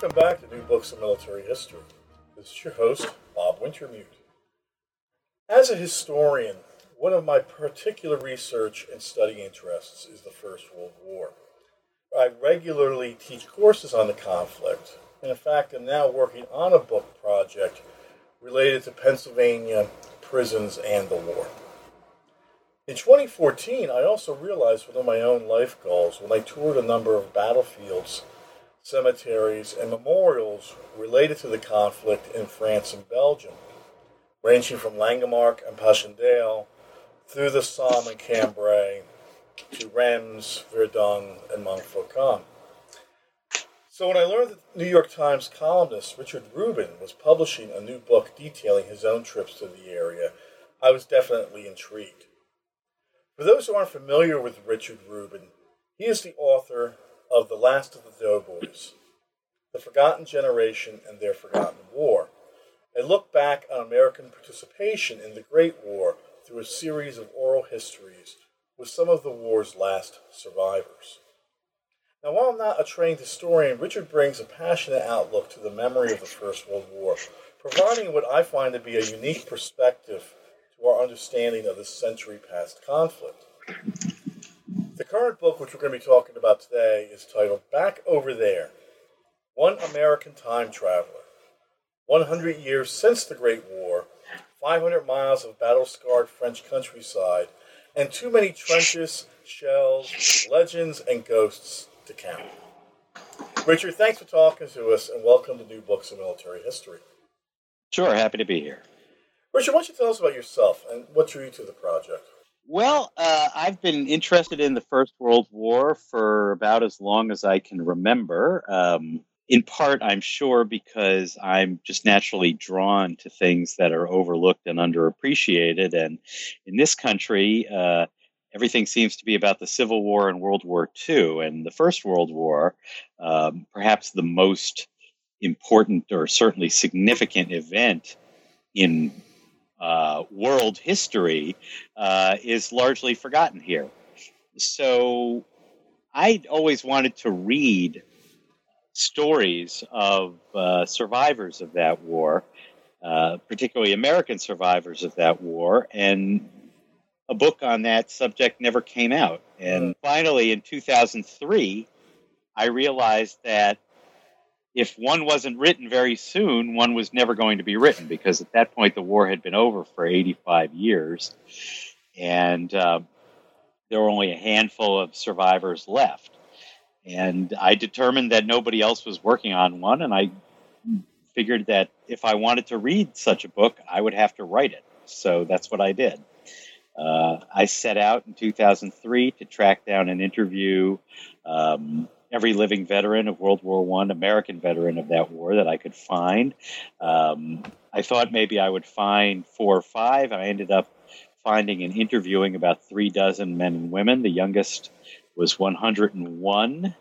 Welcome back to New Books of Military History. This is your host, Bob Wintermute. As a historian, one of my particular research and study interests is the First World War. I regularly teach courses on the conflict, and in fact, I'm now working on a book project related to Pennsylvania prisons and the war. In 2014, I also realized one of my own life goals when I toured a number of battlefields cemeteries, and memorials related to the conflict in France and Belgium, ranging from Langemarck and Passchendaele through the Somme and Cambrai to Reims, Verdun, and Montfaucon. So when I learned that New York Times columnist Richard Rubin was publishing a new book detailing his own trips to the area, I was definitely intrigued. For those who aren't familiar with Richard Rubin, he is the author of The Last of the Doughboys, The Forgotten Generation and Their Forgotten War, a look back on American participation in the Great War through a series of oral histories with some of the war's last survivors. Now, while I'm not a trained historian, Richard brings a passionate outlook to the memory of the First World War, providing what I find to be a unique perspective to our understanding of this century past conflict. The current book, which we're going to be talking about today, is titled Back Over There One American Time Traveler. 100 years since the Great War, 500 miles of battle scarred French countryside, and too many trenches, shells, legends, and ghosts to count. Richard, thanks for talking to us, and welcome to New Books of Military History. Sure, happy to be here. Richard, why don't you tell us about yourself and what drew you to the project? Well, uh, I've been interested in the First World War for about as long as I can remember. Um, in part, I'm sure, because I'm just naturally drawn to things that are overlooked and underappreciated. And in this country, uh, everything seems to be about the Civil War and World War II. And the First World War, um, perhaps the most important or certainly significant event in uh, world history uh, is largely forgotten here. So I always wanted to read stories of uh, survivors of that war, uh, particularly American survivors of that war, and a book on that subject never came out. And finally, in 2003, I realized that if one wasn't written very soon, one was never going to be written because at that point the war had been over for 85 years, and uh, there were only a handful of survivors left. And I determined that nobody else was working on one, and I figured that if I wanted to read such a book, I would have to write it. So that's what I did. Uh, I set out in 2003 to track down and interview um, every living veteran of World War One, American veteran of that war that I could find. Um, I thought maybe I would find four or five. I ended up finding and interviewing about three dozen men and women. The youngest was 101.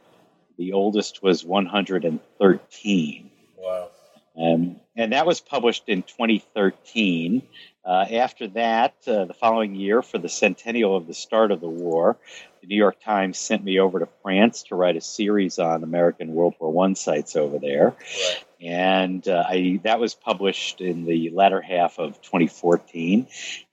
The oldest was 113. Wow. Um, and that was published in 2013. Uh, after that, uh, the following year, for the centennial of the start of the war, the New York Times sent me over to France to write a series on American World War One sites over there, Right. and uh, I that was published in the latter half of 2014.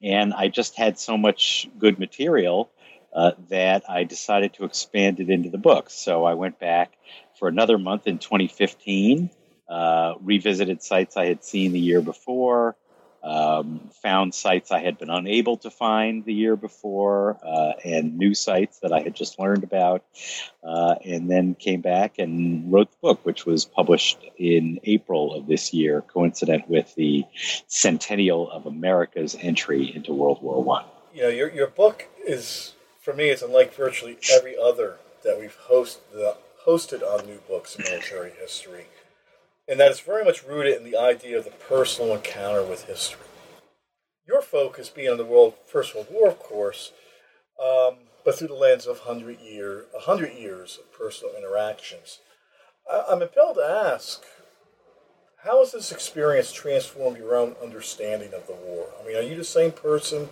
And I just had so much good material uh, that I decided to expand it into the book. So I went back for another month in 2015, uh, revisited sites I had seen the year before um, found sites I had been unable to find the year before, uh, and new sites that I had just learned about, uh, and then came back and wrote the book, which was published in April of this year, coincident with the centennial of America's entry into World War One. You know, your, your book is, for me, it's unlike virtually every other that we've hosted, posted on New Books in Military History, and that is very much rooted in the idea of the personal encounter with history. Your focus being on the World First World War, of course, um, but through the lens of hundred year, hundred years of personal interactions. I, I'm impelled to ask, how has this experience transformed your own understanding of the war? I mean, are you the same person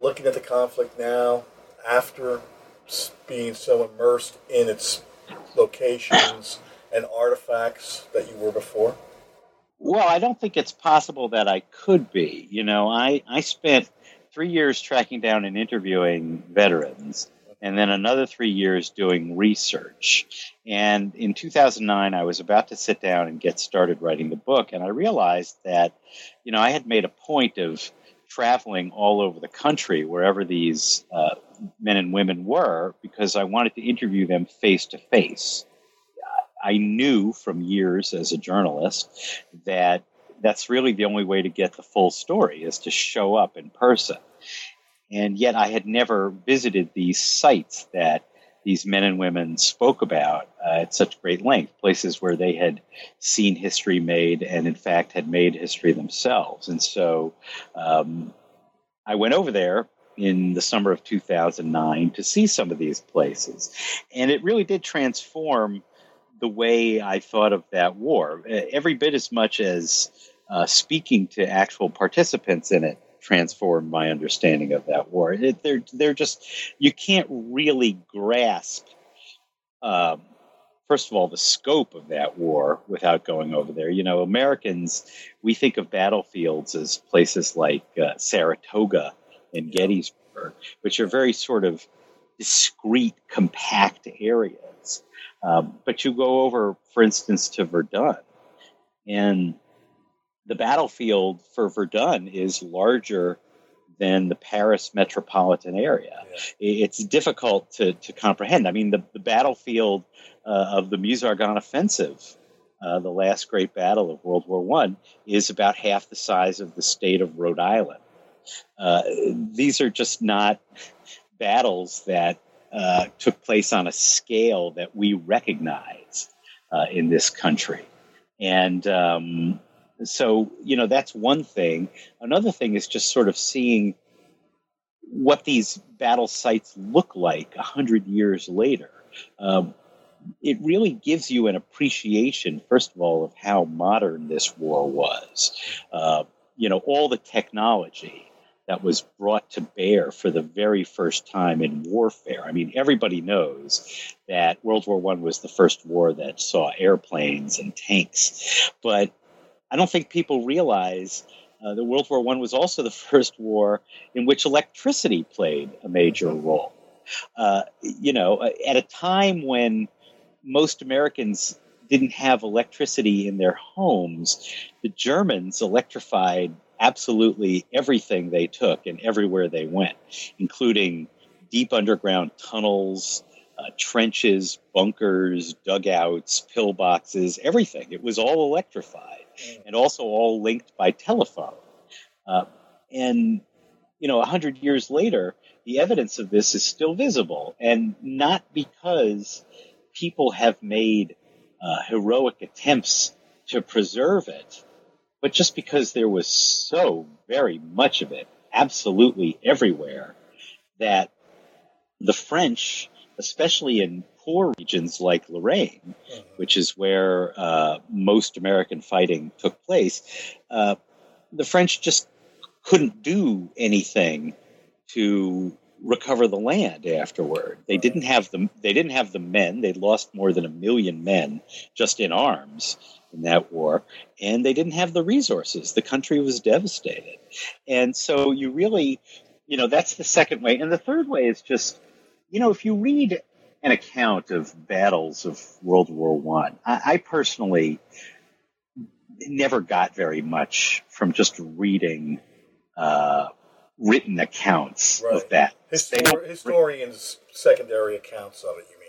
looking at the conflict now after being so immersed in its locations and artifacts that you were before? Well, I don't think it's possible that I could be. You know, I, I spent three years tracking down and interviewing veterans, and then another three years doing research. And in 2009, I was about to sit down and get started writing the book, and I realized that, you know, I had made a point of traveling all over the country, wherever these uh, men and women were, because I wanted to interview them face to face. I knew from years as a journalist that that's really the only way to get the full story is to show up in person. And yet I had never visited these sites that these men and women spoke about uh, at such great length, places where they had seen history made and, in fact, had made history themselves. And so um, I went over there in the summer of 2009 to see some of these places. And it really did transform the way I thought of that war, every bit as much as uh, speaking to actual participants in it transformed my understanding of that war. It, they're they're just you can't really grasp. Um, first of all, the scope of that war without going over there. You know, Americans, we think of battlefields as places like uh, Saratoga and Gettysburg, which are very sort of discrete, compact areas. Um, but you go over, for instance, to Verdun, and the battlefield for Verdun is larger than the Paris metropolitan area. Yeah. It's difficult to, to comprehend. I mean, the, the battlefield uh, of the Meuse-Argonne offensive, uh, the last great battle of World War One, is about half the size of the state of Rhode Island. Uh, these are just not battles that uh, took place on a scale that we recognize uh, in this country. And um, so, you know, that's one thing. Another thing is just sort of seeing what these battle sites look like a hundred years later. Um, it really gives you an appreciation, first of all, of how modern this war was. Uh, you know, all the technology that was brought to bear for the very first time in warfare. I mean, everybody knows that World War One was the first war that saw airplanes and tanks, but I don't think people realize uh, that World War One was also the first war in which electricity played a major role. Uh, you know, at a time when most Americans didn't have electricity in their homes, the Germans electrified absolutely everything they took and everywhere they went, including deep underground tunnels, uh, trenches, bunkers, dugouts, pillboxes, everything. It was all electrified and also all linked by telephone. Uh, and, you know, a hundred years later, the evidence of this is still visible, and not because people have made uh, heroic attempts to preserve it, but just because there was so very much of it, absolutely everywhere, that the French, especially in poor regions like Lorraine, mm-hmm. which is where uh, most American fighting took place, uh, the French just couldn't do anything to recover the land afterward. They didn't have the they didn't have the men. They lost more than a million men just in arms in that war, and they didn't have the resources. The country was devastated, and so you really, you know, that's the second way. And the third way is just, you know, if you read an account of battles of World War One. I. I, personally never got very much from just reading uh, written accounts right. of that. Histor- historians' secondary accounts of it. You mean?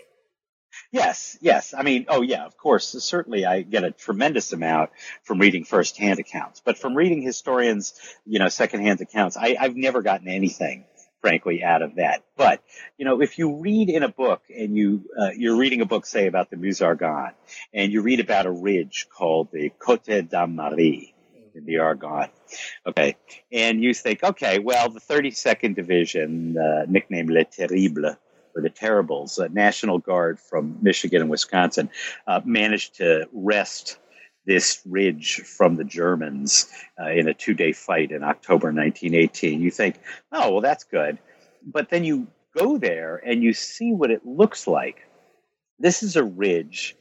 Yes, yes. I mean, oh yeah, of course. Certainly, I get a tremendous amount from reading firsthand accounts, but from reading historians, you know, secondhand accounts, I, I've never gotten anything frankly, out of that. But you know, if you read in a book and you uh, you're reading a book, say about the Meuse Argonne, and you read about a ridge called the Côte Dame Marie in the Argonne, okay, and you think, okay, well, the 32nd Division, uh, nicknamed Les Terribles or the Terribles, a National Guard from Michigan and Wisconsin, uh, managed to wrest this ridge from the Germans uh, in a two day fight in October 1918. You think, oh, well, that's good. But then you go there and you see what it looks like. This is a ridge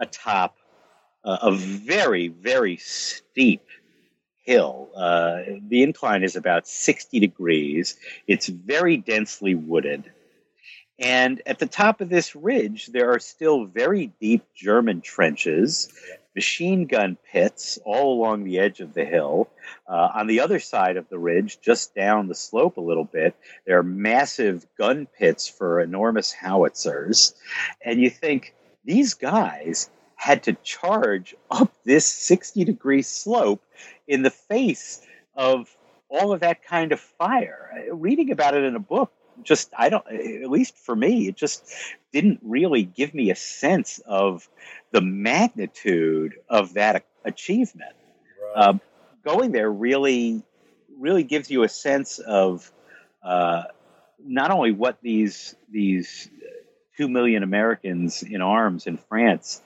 atop uh, a very, very steep hill. Uh, the incline is about 60 degrees, it's very densely wooded. And at the top of this ridge, there are still very deep German trenches machine gun pits all along the edge of the hill. Uh, on the other side of the ridge, just down the slope a little bit, there are massive gun pits for enormous howitzers. And you think these guys had to charge up this 60 degree slope in the face of all of that kind of fire. Reading about it in a book just I don't at least for me it just didn't really give me a sense of the magnitude of that achievement. Right. Um, going there really really gives you a sense of uh, not only what these these two million Americans in arms in France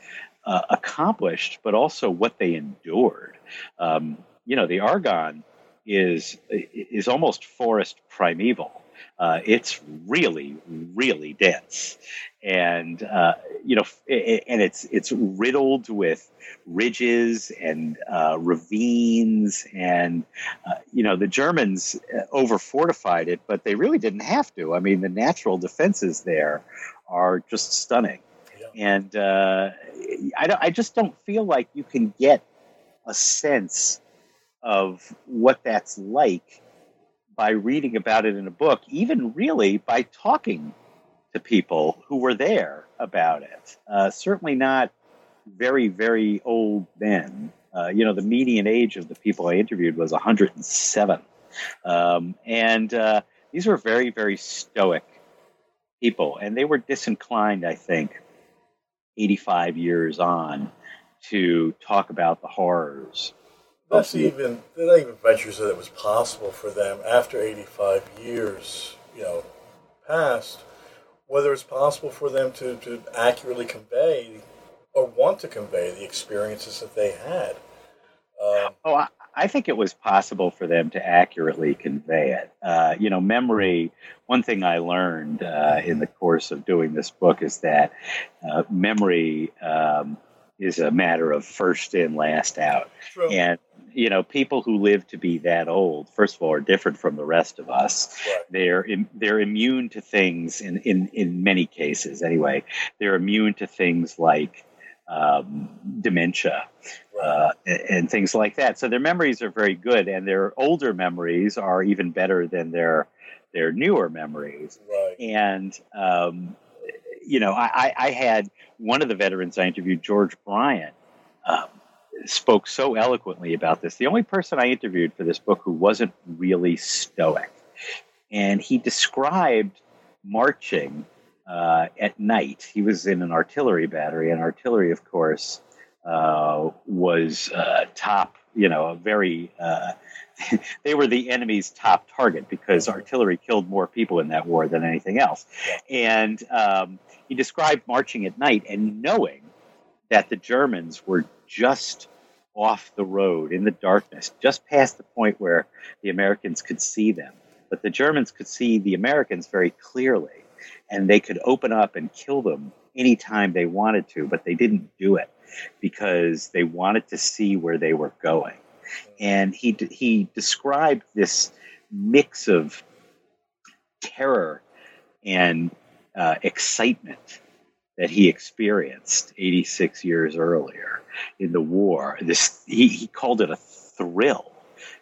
uh, accomplished, but also what they endured. Um, you know, the Argonne is is almost forest primeval. Uh, it's really, really dense, and uh, you know, and it's it's riddled with ridges and uh, ravines, and uh, you know, the Germans uh, over fortified it, but they really didn't have to. I mean, the natural defenses there are just stunning. And uh, I, I just don't feel like you can get a sense of what that's like by reading about it in a book, even really by talking to people who were there about it. Uh, certainly not very, very old men. Uh, you know, the median age of the people I interviewed was 107. Um, and uh, these were very, very stoic people. And they were disinclined, I think, 85 years on to talk about the horrors that's even that even ventures that it was possible for them after 85 years, you know, passed, whether it's possible for them to, to accurately convey or want to convey the experiences that they had. Um, oh, I, I, think it was possible for them to accurately convey it. Uh, you know, memory. One thing I learned uh, in the course of doing this book is that uh, memory um, is a matter of first in, last out, True. and you know, people who live to be that old, first of all, are different from the rest of us. Right. They're they're immune to things in, in in many cases. Anyway, they're immune to things like um, dementia uh, and, and, things like that. So their memories are very good, and their older memories are even better than their their newer memories. Right. And um, you know, I, I had one of the veterans I interviewed, George Bryant. Um, spoke so eloquently about this. The only person I interviewed for this book who wasn't really stoic. And he described marching uh, at night. He was in an artillery battery, and artillery, of course, uh, was uh, top, you know, a very, uh, they were the enemy's top target because artillery killed more people in that war than anything else. And um, he described marching at night and knowing that the Germans were just off the road in the darkness, just past the point where the Americans could see them. But the Germans could see the Americans very clearly, and they could open up and kill them anytime they wanted to, but they didn't do it because they wanted to see where they were going. And he, he described this mix of terror and uh, excitement that he experienced 86 years earlier in the war. This he, he called it a thrill.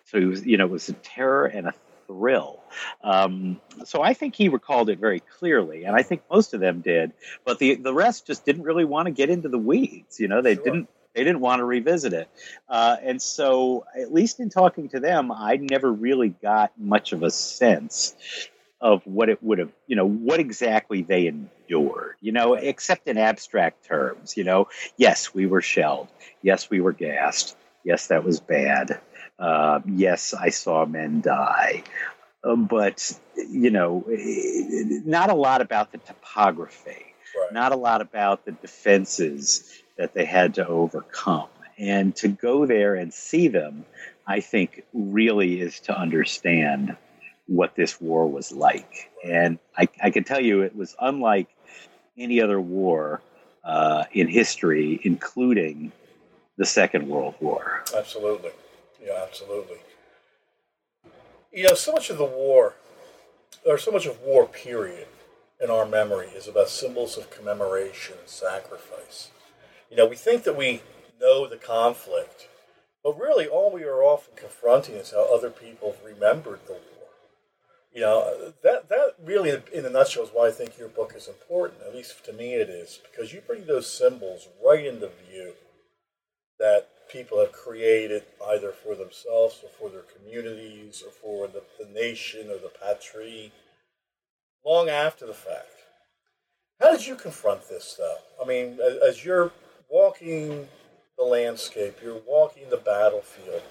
So he was, you know, it was a terror and a thrill. Um, so I think he recalled it very clearly, and I think most of them did. But the the rest just didn't really want to get into the weeds. You know, they sure. didn't they didn't want to revisit it. Uh, and so, at least in talking to them, I never really got much of a sense of what it would have, you know, what exactly they endured, you know, except in abstract terms. You know, yes, we were shelled. Yes, we were gassed. Yes, that was bad. Uh, yes, I saw men die. Uh, but, you know, not a lot about the topography, right. not a lot about the defenses that they had to overcome. And to go there and see them, I think, really is to understand what this war was like. And I, I can tell you it was unlike any other war uh, in history, including the Second World War. Absolutely. Yeah, absolutely. You know, so much of the war, or so much of war, period, in our memory is about symbols of commemoration and sacrifice. You know, we think that we know the conflict, but really all we are often confronting is how other people remembered the war. You know, that, that really, in a nutshell, is why I think your book is important, at least to me it is, because you bring those symbols right into view that people have created either for themselves or for their communities or for the, the nation or the patrie long after the fact. How did you confront this, though? I mean, as, you're walking the landscape, you're walking the battlefield,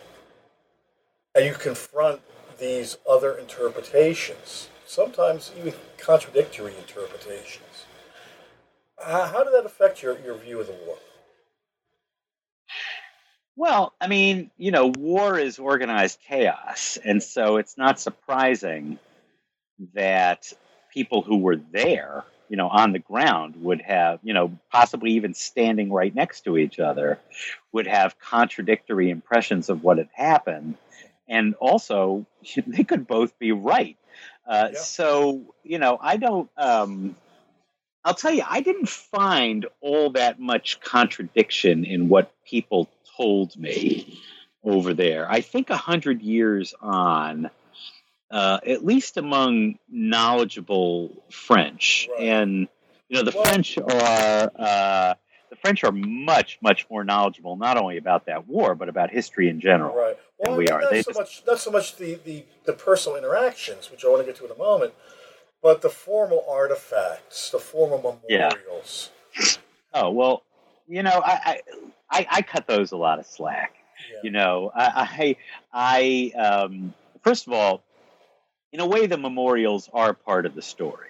and you confront these other interpretations, sometimes even contradictory interpretations. How did that affect your, your view of the war? Well, I mean, you know, war is organized chaos. And so it's not surprising that people who were there, you know, on the ground would have, you know, possibly even standing right next to each other, would have contradictory impressions of what had happened. And also, they could both be right. Uh, yeah. So, you know, I don't. Um, I'll tell you, I didn't find all that much contradiction in what people told me over there. I think a hundred years on, uh, at least among knowledgeable French, right. and you know the well, French are uh, the French are much much more knowledgeable not only about that war but about history in general. Right. Well, we are. Not so just, much not so much the, the the personal interactions, which I want to get to in a moment, but the formal artifacts, the formal memorials. Yeah. Oh well, you know, I, I, I cut those a lot of slack. Yeah. You know, I, I, I um, first of all, in a way, the memorials are part of the story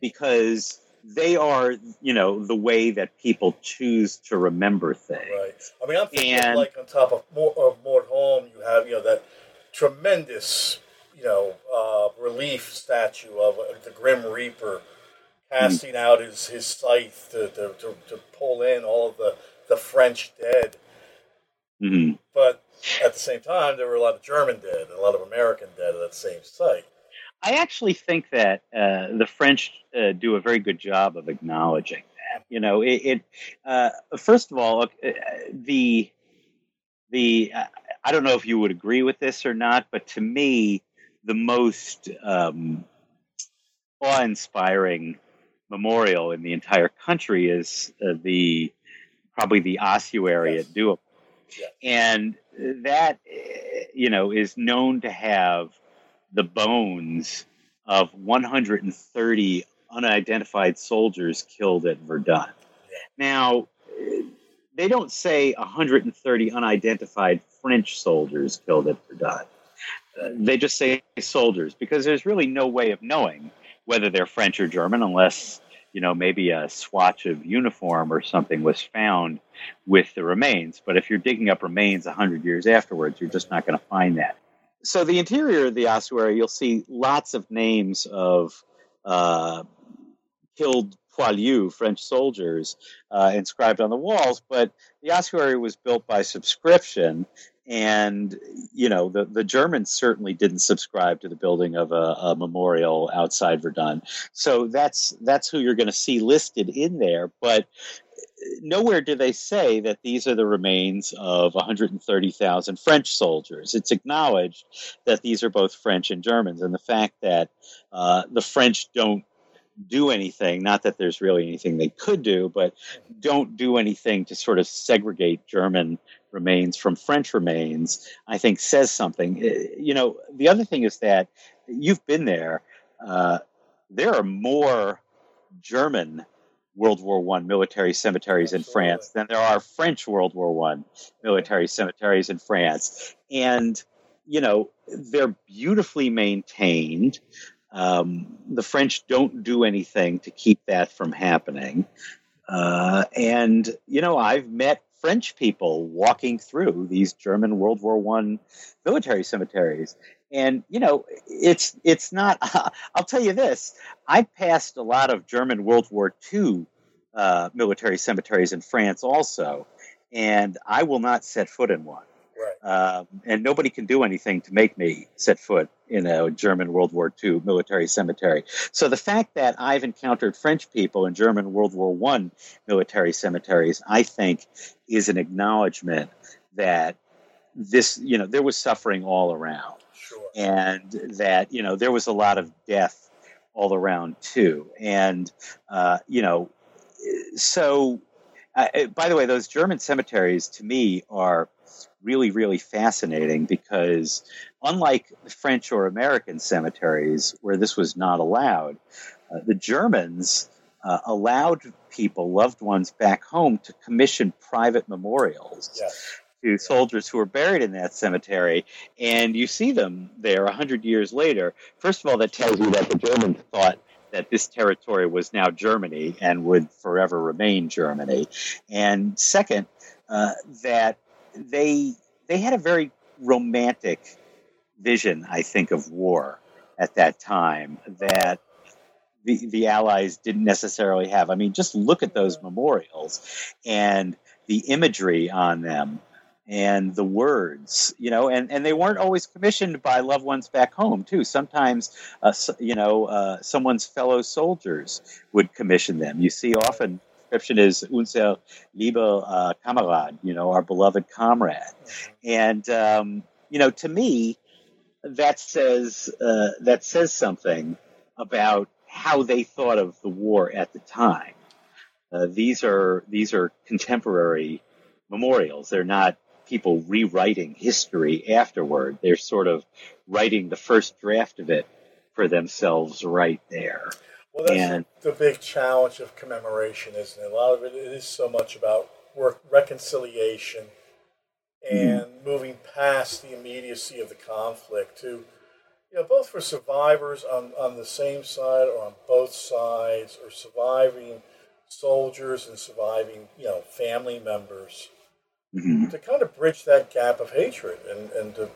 because they are, you know, the way that people choose to remember things. Right. I mean, I'm thinking and, like on top of Mort, of Mort Homme, you have, you know, that tremendous, you know, uh, relief statue of uh, the Grim Reaper casting out his, his scythe to, to, to, to pull in all of the the French dead. Mm-hmm. But at the same time, there were a lot of German dead and a lot of American dead at that same site. I actually think that uh, the French uh, do a very good job of acknowledging that. You know, it. it uh, first of all, uh, the the I don't know if you would agree with this or not, but to me, the most um, awe-inspiring memorial in the entire country is uh, the probably the ossuary yes. at Douaumont. Yes. And that, you know, is known to have the bones of 130 unidentified soldiers killed at Verdun. Now, they don't say 130 unidentified French soldiers killed at Verdun. Uh, they just say soldiers because there's really no way of knowing whether they're French or German unless you know, maybe a swatch of uniform or something was found with the remains. But if you're digging up remains 100 years afterwards, you're just not going to find that. So, the interior of the ossuary, you'll see lots of names of uh, killed poilus, French soldiers, uh, inscribed on the walls. But the ossuary was built by subscription, and you know the, the Germans certainly didn't subscribe to the building of a, a memorial outside Verdun. So that's that's who you're going to see listed in there, but nowhere do they say that these are the remains of 130,000 French soldiers. It's acknowledged that these are both French and Germans, and the fact that uh, the French don't do anything, not that there's really anything they could do, but don't do anything to sort of segregate German remains from French remains, I think says something. Uh, you know, the other thing is that you've been there. Uh, there are more German World War One military cemeteries Absolutely. in France than there are French World War One military cemeteries in France, and you know they're beautifully maintained. Um, the French don't do anything to keep that from happening, uh, and you know I've met French people walking through these German World War One military cemeteries, and you know it's it's not uh, i'll tell you this i passed a lot of german world war ii uh, military cemeteries in france also and i will not set foot in one right. Um, and nobody can do anything to make me set foot in a german world war ii military cemetery so the fact that i've encountered french people in german world war one military cemeteries i think is an acknowledgement that this you know there was suffering all around Sure. And that, you know, there was a lot of death all around too. And, uh, you know, so, uh, by the way, those German cemeteries to me are really, really fascinating because unlike the French or American cemeteries where this was not allowed, uh, the Germans uh, allowed people, loved ones back home, to commission private memorials. Yes to soldiers who were buried in that cemetery, and you see them there a hundred years later. First of all, that tells you that the Germans thought that this territory was now Germany and would forever remain Germany, and second, uh, that they they had a very romantic vision, I think, of war at that time that the, the Allies didn't necessarily have. I mean, just look at those memorials and the imagery on them and the words, you know, and, and they weren't always commissioned by loved ones back home, too. Sometimes, uh, you know, uh, someone's fellow soldiers would commission them. You see often description is unser lieber uh, Kamerad, you know, our beloved comrade. And, um, you know, to me, that says, uh, that says something about how they thought of the war at the time. Uh, these are, these are contemporary memorials. They're not people rewriting history afterward. They're sort of writing the first draft of it for themselves right there. Well, that's and, the big challenge of commemoration, isn't it? A lot of it, it is so much about work, reconciliation and mm-hmm. moving past the immediacy of the conflict to, you know, both for survivors on, on the same side or on both sides, or surviving soldiers and surviving, you know, family members mm-hmm. to kind of bridge that gap of hatred and, and to,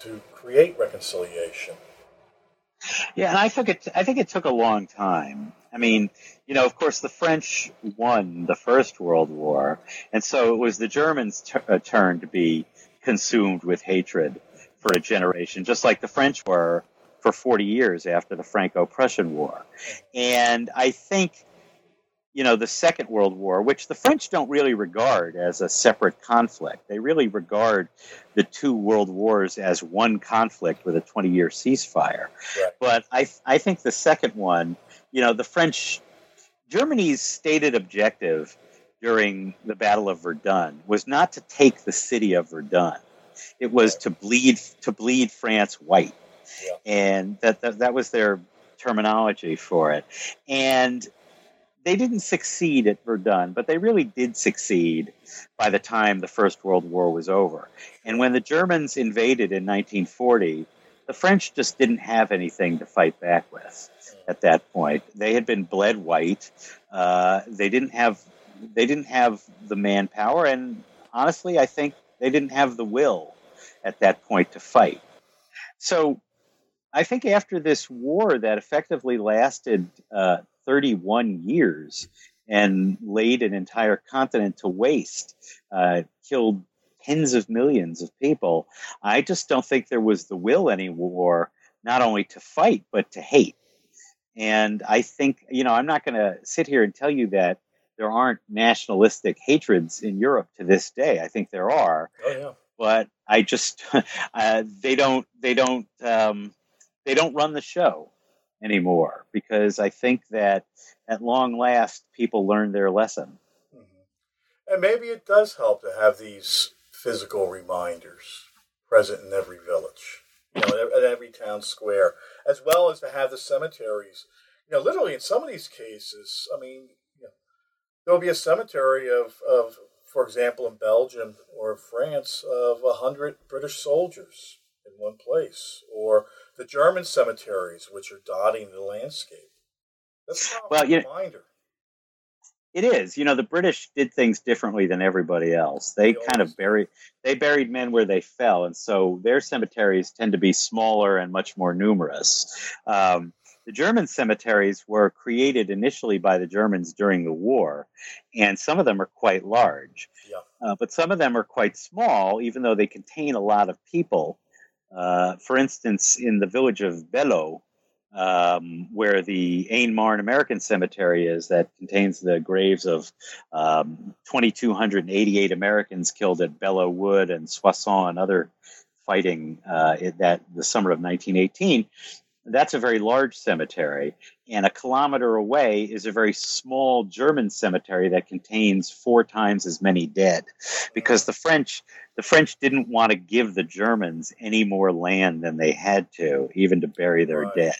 to create reconciliation. Yeah, and I think it. I think it took a long time. I mean, you know, of course, the French won the First World War, and so it was the Germans' t- uh, turn to be consumed with hatred for a generation, just like the French were for 40 years after the Franco-Prussian War. And I think you know, the Second World War, which the French don't really regard as a separate conflict. They really regard the two world wars as one conflict with a 20 year ceasefire. Right. But I, I think the second one, you know, the French, Germany's stated objective during the Battle of Verdun was not to take the city of Verdun. It was right. to bleed to bleed France white, yeah. and that, that that was their terminology for it. And they didn't succeed at Verdun, but they really did succeed by the time the First World War was over. And when the Germans invaded in 1940, the French just didn't have anything to fight back with at that point. They had been bled white. Uh, they didn't have they didn't have the manpower, and honestly, I think they didn't have the will at that point to fight. So I think after this war that effectively lasted uh, 31 years and laid an entire continent to waste, uh, killed tens of millions of people. I just don't think there was the will anymore, not only to fight, but to hate. And I think, you know, I'm not going to sit here and tell you that there aren't nationalistic hatreds in Europe to this day. I think there are. Oh, yeah. But I just, uh, they don't, they don't, um, they don't run the show anymore because I think that at long last people learn their lesson. Mm-hmm. And maybe it does help to have these physical reminders present in every village, you know, at every town square, as well as to have the cemeteries, you know, literally in some of these cases, I mean, you know, there'll be a cemetery of, of, for example, in Belgium or France, of a hundred British soldiers in one place, or the German cemeteries, which are dotting the landscape. That's a well, you reminder. It is. You know, the British did things differently than everybody else. They, they kind of buried they buried men where they fell, and so their cemeteries tend to be smaller and much more numerous. Um, the German cemeteries were created initially by the Germans during the war, and some of them are quite large. Yeah. Uh, but some of them are quite small, even though they contain a lot of people. Uh, for instance, in the village of Belleau, um, where the Aisne Marne American Cemetery is, that contains the graves of um, 2,288 Americans killed at Belleau Wood and Soissons and other fighting uh, that the summer of 1918. That's a very large cemetery. And a kilometer away is a very small German cemetery that contains four times as many dead because the French the French didn't want to give the Germans any more land than they had to, even to bury their right. dead.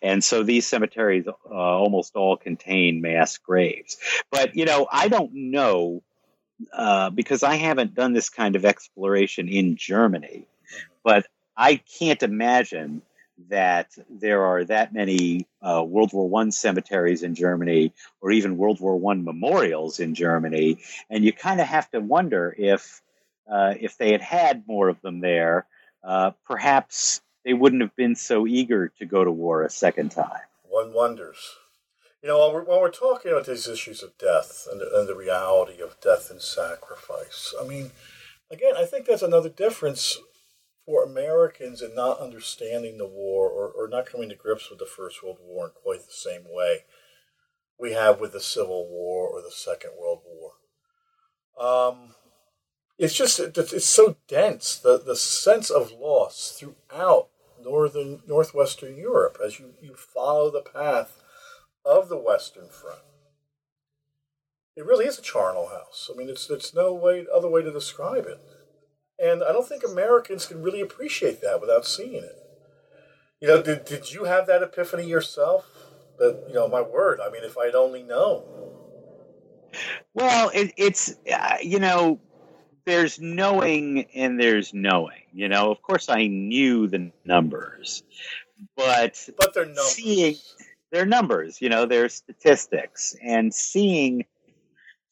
And so these cemeteries uh, almost all contain mass graves. But, you know, I don't know uh, because I haven't done this kind of exploration in Germany, but I can't imagine that there are that many uh, World War One cemeteries in Germany, or even World War One memorials in Germany, and you kind of have to wonder if uh, if they had had more of them there, uh, perhaps they wouldn't have been so eager to go to war a second time. One wonders. You know, while we're, while we're talking about these issues of death and and the reality of death and sacrifice, I mean, again, I think that's another difference for Americans in not understanding the war or, or not coming to grips with the First World War in quite the same way we have with the Civil War or the Second World War. Um, it's just it's so dense the the sense of loss throughout northern northwestern Europe as you, you follow the path of the Western Front. It really is a charnel house. I mean, it's it's no way other way to describe it, and I don't think Americans can really appreciate that without seeing it. You know, did did you have that epiphany yourself? That you know, my word. I mean, if I'd only known. Well, it, it's uh, you know there's knowing and there's knowing. You know, of course, I knew the numbers, but but they're numbers. seeing their numbers. You know, they're statistics, and seeing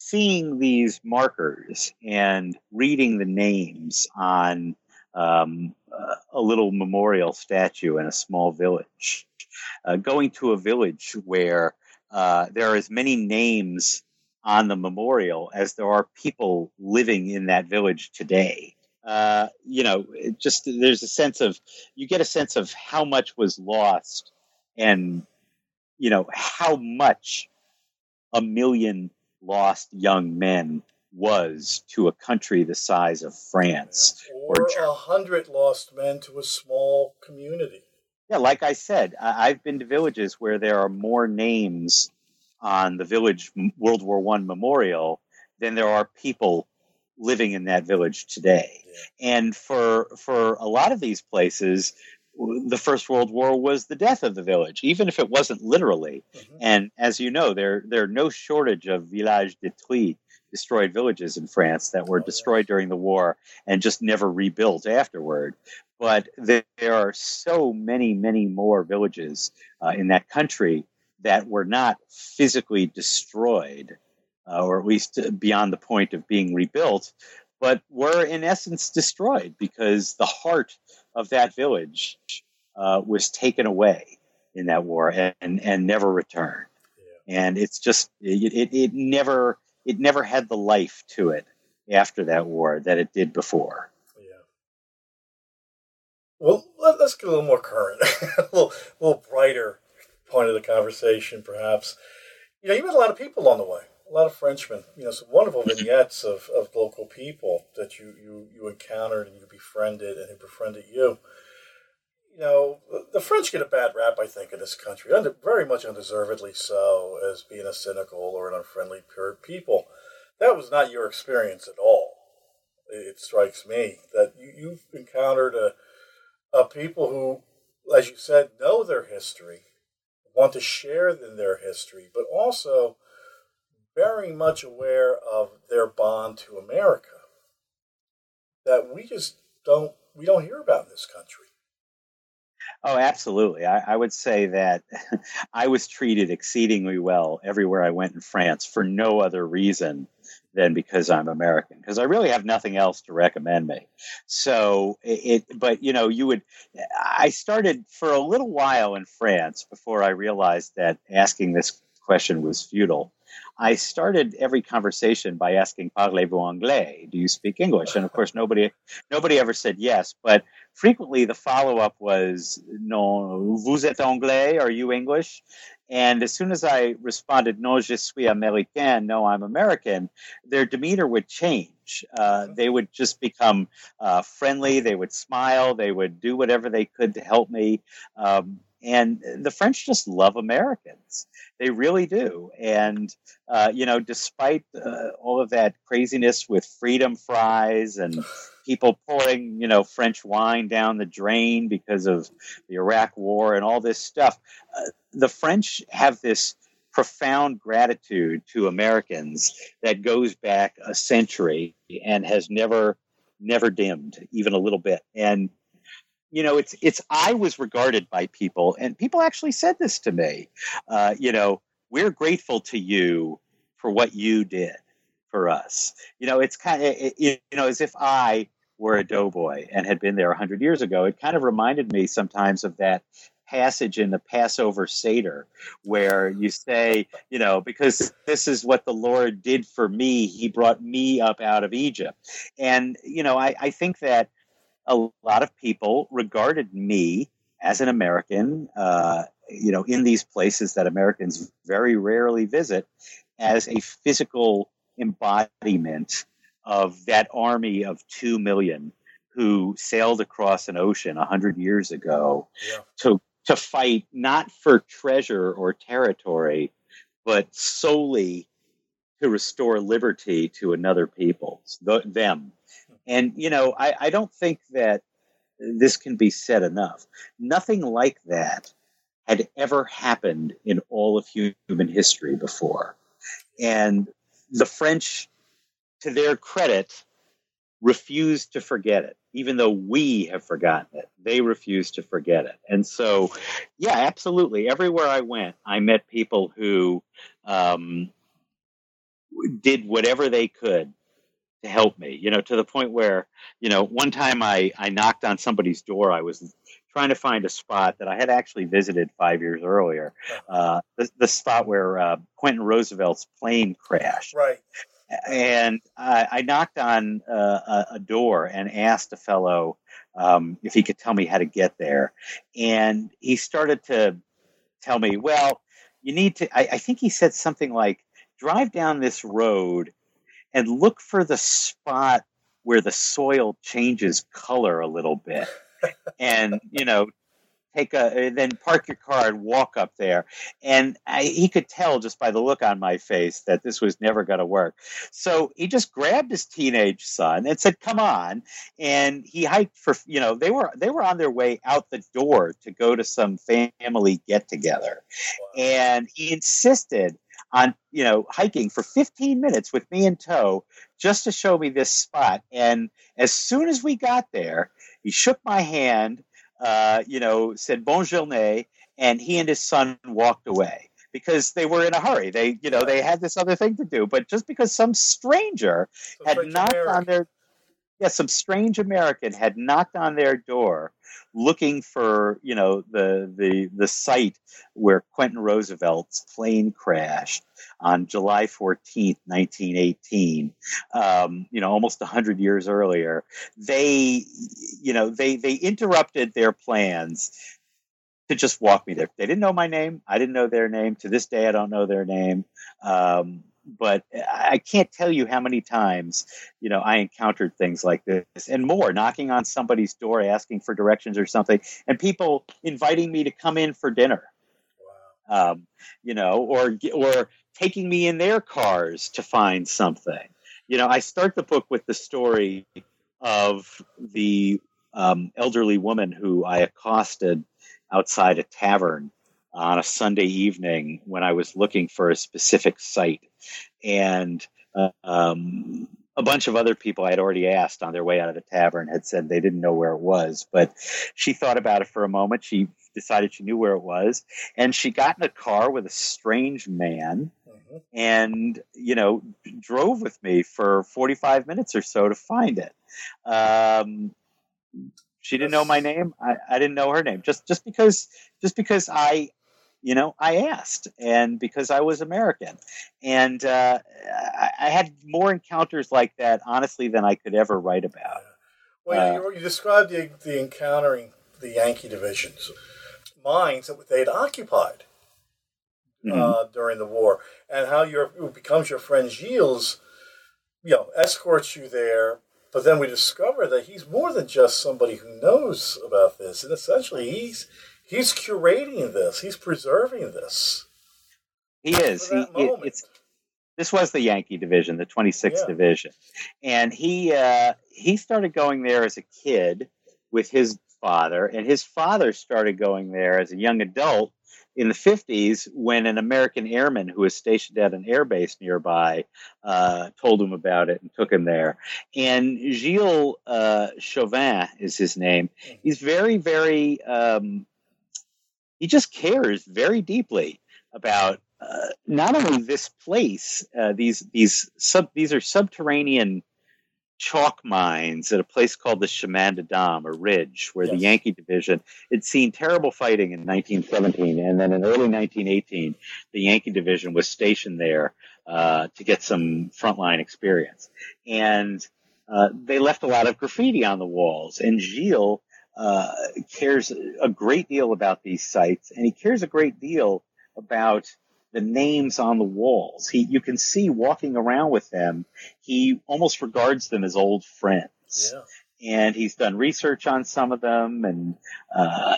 seeing these markers and reading the names on um, a little memorial statue in a small village, uh, going to a village where uh, there are as many names on the memorial as there are people living in that village today. Uh, you know, just there's a sense of you get a sense of how much was lost, and you know how much a million lost young men was to a country the size of France, yeah. or a hundred lost men to a small community. Yeah, like I said, I've been to villages where there are more names on the village World War One memorial than there are people living in that village today. Yeah. And for for a lot of these places, the First World War was the death of the village, even if it wasn't literally. Mm-hmm. And as you know, there there are no shortage of villages détruits, destroyed villages in France that were oh, destroyed yes. during the war and just never rebuilt afterward. But there are so many, many more villages uh, in that country that were not physically destroyed, uh, or at least beyond the point of being rebuilt, but were in essence destroyed because the heart of that village uh, was taken away in that war and, and never returned. Yeah. And it's just it, it, it never it never had the life to it after that war that it did before. Yeah. Well, let, us get a little more current, a little, little brighter point of the conversation, perhaps. You know, you met a lot of people on the way, a lot of Frenchmen. You know, some wonderful mm-hmm. vignettes of, of local people that you, you, you encountered and you befriended and who befriended you. You know, the French get a bad rap, I think, in this country, under, very much undeservedly so, as being a cynical or an unfriendly people. That was not your experience at all. It strikes me that you, you've encountered a, a people who, as you said, know their history, want to share in their history, but also very much aware of their bond to America that we just don't we don't hear about in this country. Oh, absolutely. I, I, would say that I was treated exceedingly well everywhere I went in France for no other reason than because I'm American, because I really have nothing else to recommend me. So it, but you know, you would, I started for a little while in France before I realized that asking this question was futile. I started every conversation by asking "Parlez-vous anglais?" Do you speak English? And of course, nobody nobody ever said yes. But frequently, the follow up was "Non, vous êtes anglais? Are you English?" And as soon as I responded "Non, je suis américain," no, I'm American, their demeanor would change. Uh, they would just become uh, friendly. They would smile. They would do whatever they could to help me. Um, and the French just love Americans. They really do. And, uh, you know, despite uh, all of that craziness with freedom fries and people pouring, you know, French wine down the drain because of the Iraq war and all this stuff, uh, the French have this profound gratitude to Americans that goes back a century and has never never dimmed even a little bit and you know it's it's i was regarded by people and people actually said this to me uh, you know we're grateful to you for what you did for us. You know it's kind of it, you know as if i were a doughboy and had been there 100 years ago it kind of reminded me sometimes of that passage in the passover seder where you say you know because this is what the lord did for me he brought me up out of egypt. And you know i, I think that a lot of people regarded me as an American, uh, you know, in these places that Americans very rarely visit, as a physical embodiment of that army of two million who sailed across an ocean a hundred years ago yeah. to to fight not for treasure or territory, but solely to restore liberty to another people, them, and, you know, I, I don't think that this can be said enough. Nothing like that had ever happened in all of human history before. And the French, to their credit, refused to forget it, even though we have forgotten it. They refused to forget it. And so, yeah, absolutely. Everywhere I went, I met people who um, did whatever they could to help me, you know, to the point where, you know, one time I, I knocked on somebody's door. I was trying to find a spot that I had actually visited five years earlier, uh, the, the, spot where uh, Quentin Roosevelt's plane crashed. Right. And I, I knocked on uh, a, a, door and asked a fellow um, if he could tell me how to get there. And he started to tell me, well, you need to, I, I think he said something like, drive down this road and look for the spot where the soil changes color a little bit. and, you know, take a then park your car and walk up there and I, he could tell just by the look on my face that this was never going to work so he just grabbed his teenage son and said come on and he hiked for you know they were they were on their way out the door to go to some family get together wow. and he insisted on you know hiking for 15 minutes with me in tow just to show me this spot. And as soon as we got there he shook my hand uh, you know said bon journée and he and his son walked away because they were in a hurry. They you know they had this other thing to do but just because some stranger had knocked on their yeah some strange american had knocked on their door looking for you know the the the site where Quentin Roosevelt's plane crashed on July 14th, 1918, um, you know, almost 100 years earlier, they, you know, they, they interrupted their plans to just walk me there. They didn't know my name. I didn't know their name. To this day, I don't know their name. Um, but I can't tell you how many times, you know, I encountered things like this and more, knocking on somebody's door asking for directions or something, and people inviting me to come in for dinner. Wow. Um, you know, or or taking me in their cars to find something. You know, I start the book with the story of the um, elderly woman who I accosted outside a tavern on a Sunday evening when I was looking for a specific site. And uh, um, a bunch of other people I had already asked on their way out of the tavern had said they didn't know where it was. But she thought about it for a moment. She decided she knew where it was. And she got in a car with a strange man mm-hmm. and, you know, drove with me for 45 minutes or so to find it. Um, she didn't know my name. I, I didn't know her name. Just just because just because I you know i asked and because i was american. And uh, I, had more encounters like that honestly than i could ever write about. Well uh, you, you, described the, the encountering the yankee divisions mines that they had occupied mm-hmm. uh, during the war and how your becomes your friend gilles you know escorts you there. But then we discover that he's more than just somebody who knows about this, and essentially he's he's curating this, he's preserving this. He is. He, it, it's this was the Yankee division, the 26th yeah. division, and he uh, he started going there as a kid with his father, and his father started going there as a young adult in the 50s when an American airman who was stationed at an airbase nearby uh, told him about it and took him there. And Gilles uh, Chauvin is his name. He's very, very, um, he just cares very deeply about uh, not only this place, uh, these these sub these are subterranean chalk mines at a place called the Chemin des Dames, a ridge, where yes. the Yankee division had seen terrible fighting in 1917, and then in early 1918, the Yankee division was stationed there uh, to get some frontline experience, and uh, they left a lot of graffiti on the walls. And Gilles uh, cares a great deal about these sites, and he cares a great deal about the names on the walls. He, you can see walking around with them, he almost regards them as old friends. Yeah. And he's done research on some of them, and uh,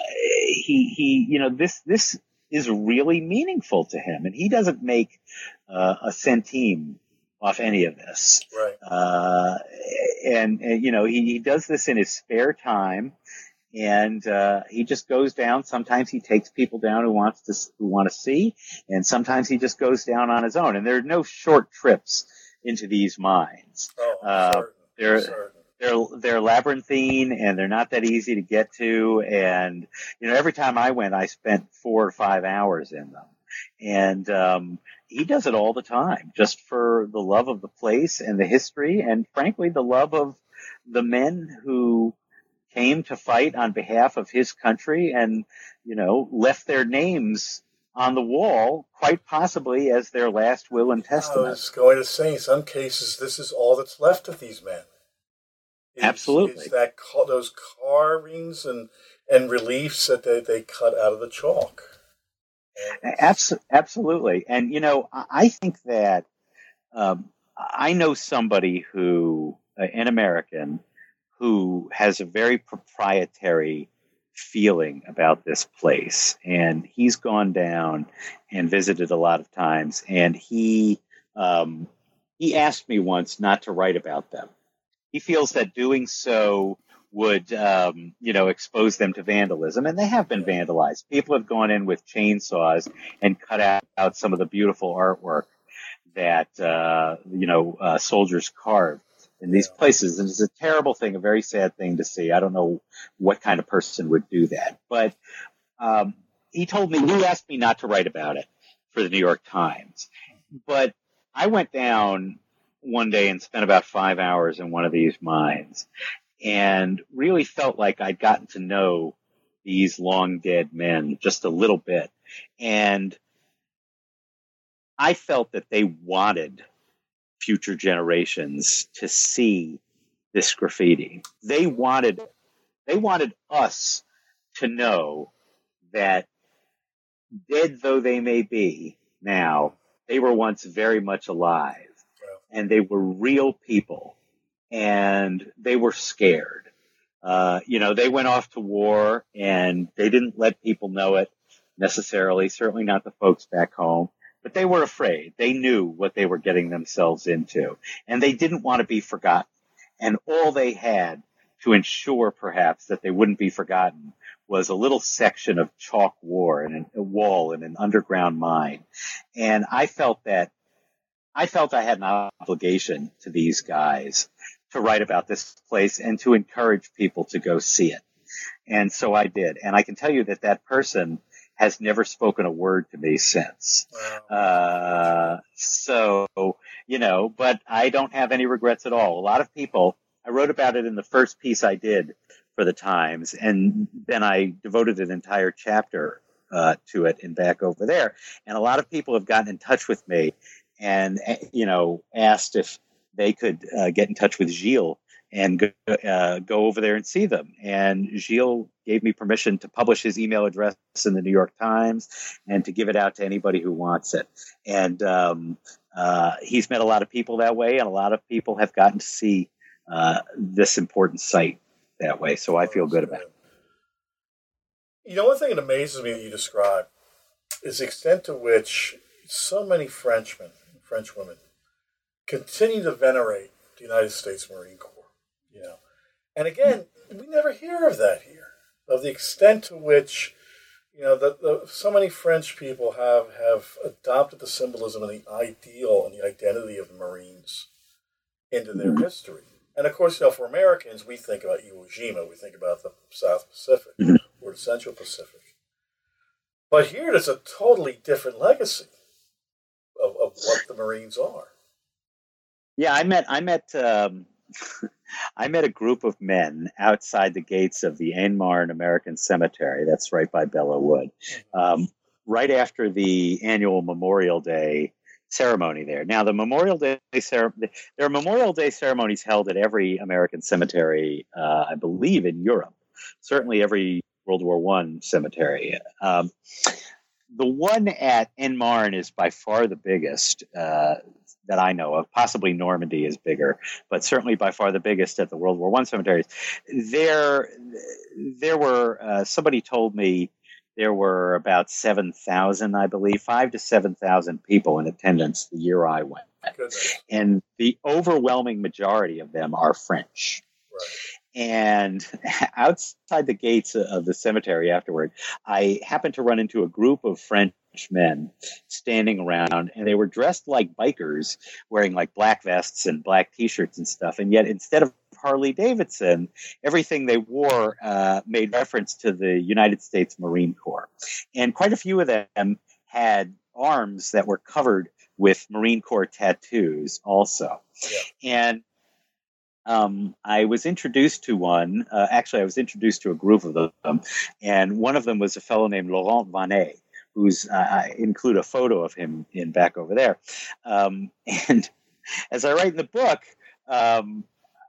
he he you know this this is really meaningful to him, and he doesn't make uh, a centime off any of this. Right. Uh, and, and, you know he, he does this in his spare time and uh, he just goes down. Sometimes he takes people down who wants to who want to see, and sometimes he just goes down on his own. And there are no short trips into these mines. Oh, uh, certain, they're certain. they're they're labyrinthine and they're not that easy to get to. And you know, every time I went, I spent four or five hours in them. And um, he does it all the time, just for the love of the place and the history, and frankly, the love of the men who came to fight on behalf of his country and, you know, left their names on the wall, quite possibly as their last will and testament. I was going to say, in some cases, this is all that's left of these men. It's, Absolutely, it's that those carvings and and reliefs that they, they cut out of the chalk. absolutely, and you know, I think that um, I know somebody who, uh, an American, who has a very proprietary feeling about this place. And he's gone down and visited a lot of times. And he, um, he asked me once not to write about them. He feels that doing so would, um, you know, expose them to vandalism. And they have been vandalized. People have gone in with chainsaws and cut out, some of the beautiful artwork that, uh, you know, uh, soldiers carved in these places. And it's a terrible thing, a very sad thing to see. I don't know what kind of person would do that. But um, he told me, he asked me not to write about it for the New York Times. But I went down one day and spent about five hours in one of these mines and really felt like I'd gotten to know these long dead men just a little bit. And I felt that they wanted future generations to see this graffiti. They wanted, they wanted us to know that dead though they may be now, they were once very much alive and they were real people and they were scared. Uh, you know, they went off to war and they didn't let people know it necessarily, certainly not the folks back home but they were afraid. They knew what they were getting themselves into and they didn't want to be forgotten. And all they had to ensure perhaps that they wouldn't be forgotten was a little section of chalk war and a wall in an underground mine. And I felt that I felt I had an obligation to these guys to write about this place and to encourage people to go see it. And so I did. And I can tell you that that person has never spoken a word to me since. Wow. Uh, so, you know, but I don't have any regrets at all. A lot of people, I wrote about it in the first piece I did for the Times, and then I devoted an entire chapter uh, to it and back over there. And a lot of people have gotten in touch with me and, eh, you know, asked if they could uh, get in touch with Gilles and go, uh, go over there and see them. And Gilles gave me permission to publish his email address in the New York Times and to give it out to anybody who wants it. And um, uh, he's met a lot of people that way, and a lot of people have gotten to see uh, this important site that way. So I feel good about it. You know, one thing that amazes me that you describe is the extent to which so many Frenchmen, French women, continue to venerate the United States Marine Corps. You know, and again, we never hear of that here, of the extent to which, you know, that the, so many French people have have adopted the symbolism and the ideal and the identity of the Marines into their mm-hmm. history. And of course, you know, for Americans, we think about Iwo Jima, we think about the South Pacific mm-hmm. or the Central Pacific. But here, there's a totally different legacy of, of what the Marines are. Yeah, I met I met um, I met a group of men outside the gates of the Aisne Marne American Cemetery. That's right by Belleau Wood. Um, right after the annual Memorial Day ceremony there. Now, the Memorial Day ceremony, there are Memorial Day ceremonies held at every American cemetery, uh, I believe, in Europe. Certainly, every World War One cemetery. Um, the one at Aisne is by far the biggest. Uh, that I know of. Possibly Normandy is bigger, but certainly by far the biggest at the World War One cemeteries. There, there were uh, somebody told me there were about seven thousand, I believe, five to seven thousand people in attendance the year I went, Goodness. and the overwhelming majority of them are French. Right. And outside the gates of the cemetery afterward, I happened to run into a group of French men standing around, and they were dressed like bikers, wearing like black vests and black t-shirts and stuff. And yet, instead of Harley Davidson, everything they wore uh, made reference to the United States Marine Corps, and quite a few of them had arms that were covered with Marine Corps tattoos, also. Yeah. And um, I was introduced to one. Uh, actually, I was introduced to a group of them, and one of them was a fellow named Laurent Vanet, who's uh, I include a photo of him in back over there. Um, and as I write in the book, um,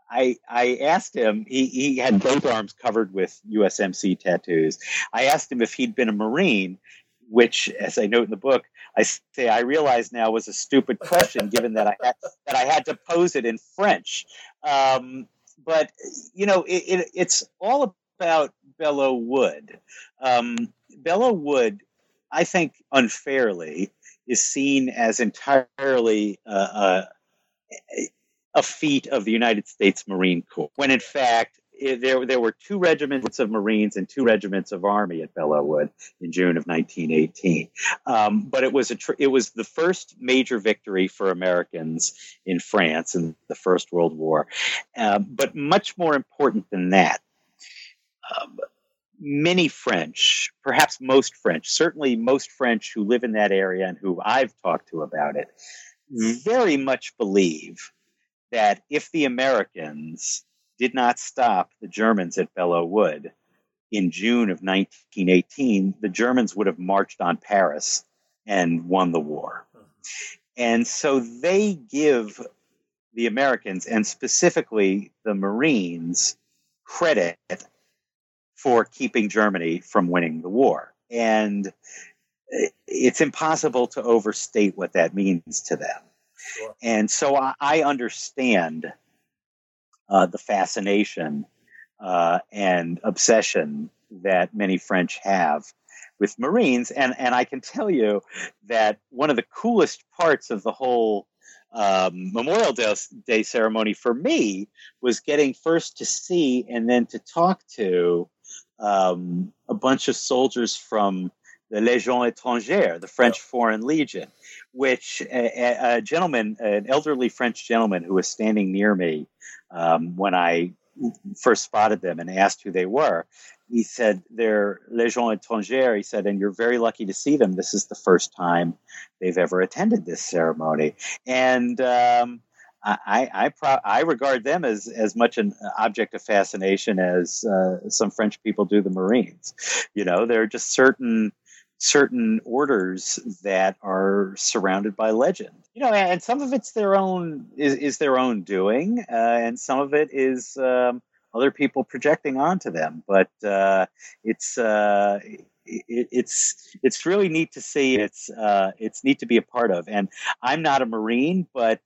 I, I asked him, he, he had both arms covered with USMC tattoos. I asked him if he'd been a Marine, which, as I note in the book, I say I realize now was a stupid question, given that I had that I had to pose it in French. Um, but you know, it, it, it's all about Belleau Wood. Um, Belleau Wood, I think, unfairly, is seen as entirely uh, uh, a feat of the United States Marine Corps, when in fact there, there were two regiments of Marines and two regiments of Army at Belleau Wood in June of 1918. Um, but it was a tr- it was the first major victory for Americans in France in the First World War. Uh, but much more important than that, um, many French, perhaps most French, certainly most French who live in that area and who I've talked to about it, very much believe that if the Americans did not stop the Germans at Belleau Wood in June of 1918, the Germans would have marched on Paris and won the war. And so they give the Americans, and specifically the Marines, credit for keeping Germany from winning the war. And it's impossible to overstate what that means to them. Sure. And so I, I understand uh, the fascination uh, and obsession that many French have with Marines. And, and I can tell you that one of the coolest parts of the whole um, Memorial Day ceremony for me was getting first to see and then to talk to um, a bunch of soldiers from the Légion étrangère, the French. Foreign Legion, which a, a, gentleman, an elderly French gentleman who was standing near me um, when I first spotted them and asked who they were, he said they're Légion étrangère. He said, and you're very lucky to see them. This is the first time they've ever attended this ceremony, and um, I I, pro- I, regard them as as much an object of fascination as uh, some French people do the Marines. You know, there are just certain certain orders that are surrounded by legend. You know, and some of it's their own is, is their own doing, uh, and some of it is um, other people projecting onto them. But uh, it's uh, it, it's it's really neat to see. It's uh, it's neat to be a part of. And I'm not a Marine, but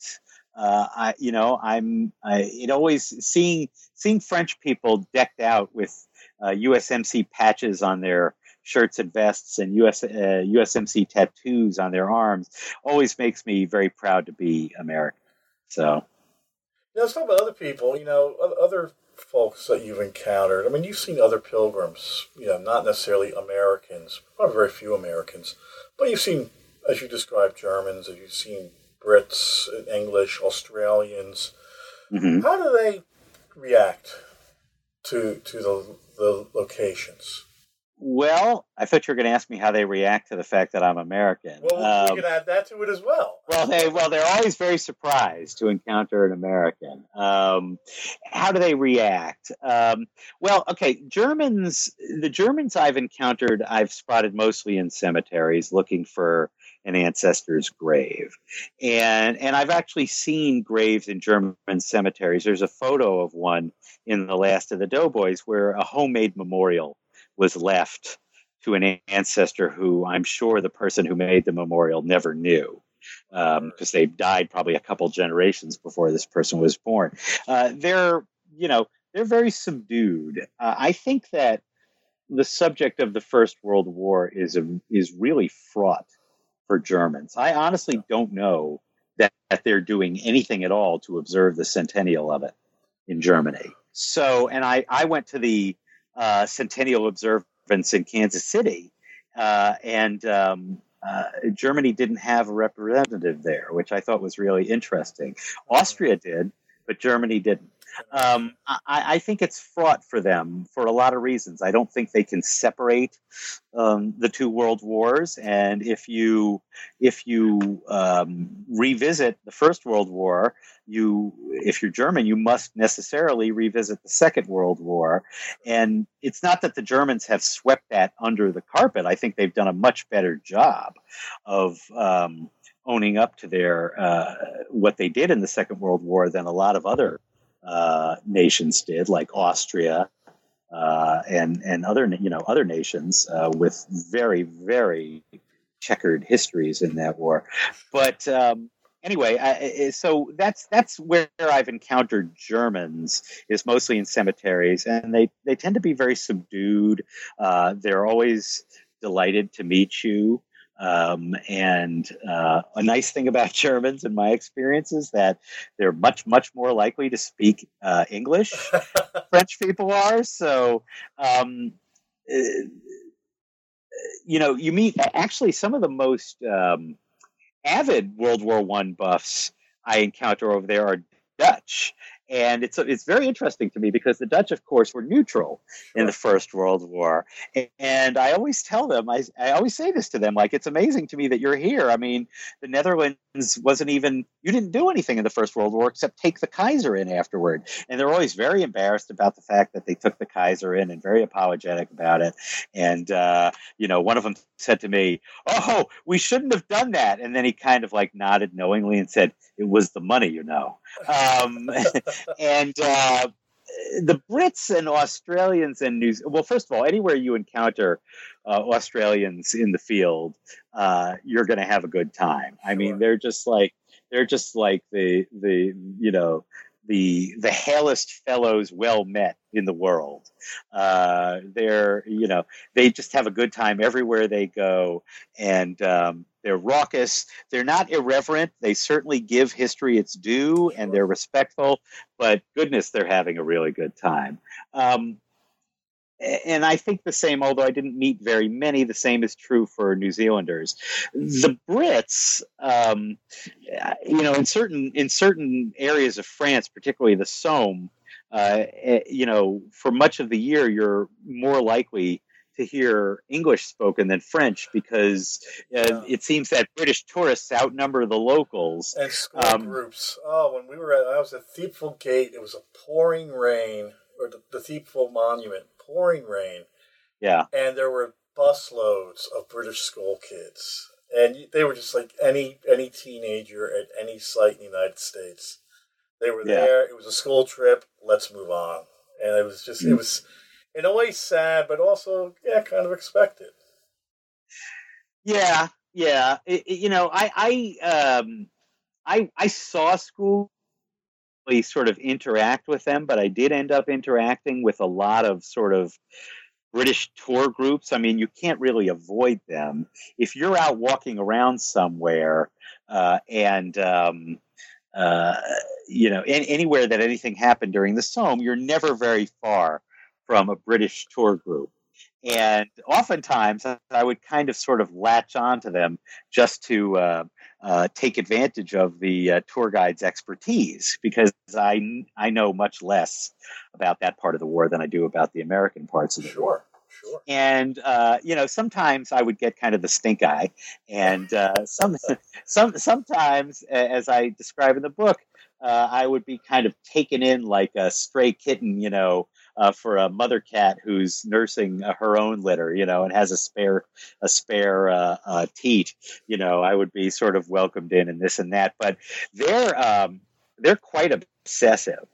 uh, I you know I'm I, it always seeing seeing French people decked out with USMC uh, patches on their shirts and vests and US, uh, USMC tattoos on their arms always makes me very proud to be American. So, you let's talk about other people. You know, other folks that you've encountered. I mean, you've seen other pilgrims. You know, not necessarily Americans, probably very few Americans, but you've seen, as you described, Germans. As you've seen Brits, English, Australians. Mm-hmm. How do they react to to the the locations? Well, I thought you were going to ask me how they react to the fact that I'm American. Well, um, we can add that to it as well. well, they well they're always very surprised to encounter an American. Um, how do they react? Um, well, okay, Germans. The Germans I've encountered, I've spotted mostly in cemeteries looking for an ancestor's grave, and and I've actually seen graves in German cemeteries. There's a photo of one in the Last of the Doughboys where a homemade memorial was left to an ancestor who I'm sure the person who made the memorial never knew because um, they died probably a couple generations before this person was born. Uh, they're, you know, they're very subdued. Uh, I think that the subject of the First World War is a, is really fraught for Germans. I honestly don't know that, that they're doing anything at all to observe the centennial of it in Germany. So, and I, I went to the uh, centennial observance in Kansas City, uh, and um, uh, Germany didn't have a representative there, which I thought was really interesting. Austria did, but Germany didn't. Um, I, I, think it's fraught for them for a lot of reasons. I don't think they can separate um, the two world wars, and if you if you um, revisit the First World War, you if you're German, you must necessarily revisit the Second World War. And it's not that the Germans have swept that under the carpet. I think they've done a much better job of um, owning up to their uh, what they did in the Second World War than a lot of other uh, nations did, like Austria uh, and and other you know other nations uh, with very very checkered histories in that war. But um, anyway, I, so that's that's where I've encountered Germans is mostly in cemeteries, and they they tend to be very subdued. Uh, they're always delighted to meet you. Um, and uh, a nice thing about Germans, in my experience, is that they're much, much more likely to speak uh, English. French people are. So, um, uh, you know, you meet actually some of the most um, avid World War One buffs I encounter over there are Dutch, and it's it's very interesting to me because the Dutch, of course, were neutral in the First World War. And I always tell them, I, I always say this to them, like, it's amazing to me that you're here. I mean, the Netherlands wasn't even, you didn't do anything in the First World War except take the Kaiser in afterward. And they're always very embarrassed about the fact that they took the Kaiser in and very apologetic about it. And, uh, you know, one of them said to me, Oh, we shouldn't have done that. And then he kind of like nodded knowingly and said, It was the money, you know. Um, and uh, the Brits and Australians and New well, first of all, anywhere you encounter uh, Australians in the field, uh, you're going to have a good time. I mean, they're just like they're just like the the you know the the halest fellows well met in the world. Uh, they're you know they just have a good time everywhere they go, and um, they're raucous. They're not irreverent. They certainly give history its due, and they're respectful. But goodness, they're having a really good time. Um, and I think the same, although I didn't meet very many, the same is true for New Zealanders. The Brits, um, you know, in certain in certain areas of France, particularly the Somme, uh, eh, you know, for much of the year, you're more likely to hear English spoken than French because uh, yeah. it seems that British tourists outnumber the locals. And school um, groups. Oh, when we were at, I was at Thiepval Gate, it was a pouring rain, or the, the Thiepval Monument pouring rain. Yeah. And there were busloads of British school kids. And they were just like any any teenager at any site in the United States. They were yeah. there. It was a school trip. Let's move on. And it was just mm. it was in a way sad, but also yeah, kind of expected. Yeah, yeah. It, it, you know, I I um I I saw school sort of interact with them, but I did end up interacting with a lot of sort of British tour groups. I mean, you can't really avoid them. If you're out walking around somewhere uh, and, um, uh, you know, in, anywhere that anything happened during the Somme, you're never very far from a British tour group. And oftentimes I would kind of sort of latch on to them just to uh, uh, take advantage of the uh, tour guide's expertise because I, I know much less about that part of the war than I do about the American parts of the sure. war. Sure. And uh, you know, sometimes I would get kind of the stink eye, and uh, some, some, sometimes, as I describe in the book, uh, I would be kind of taken in like a stray kitten, you know, uh, for a mother cat who's nursing uh, her own litter, you know, and has a spare a spare uh, uh, teat, you know, I would be sort of welcomed in and this and that. But they're um, they're quite obsessive,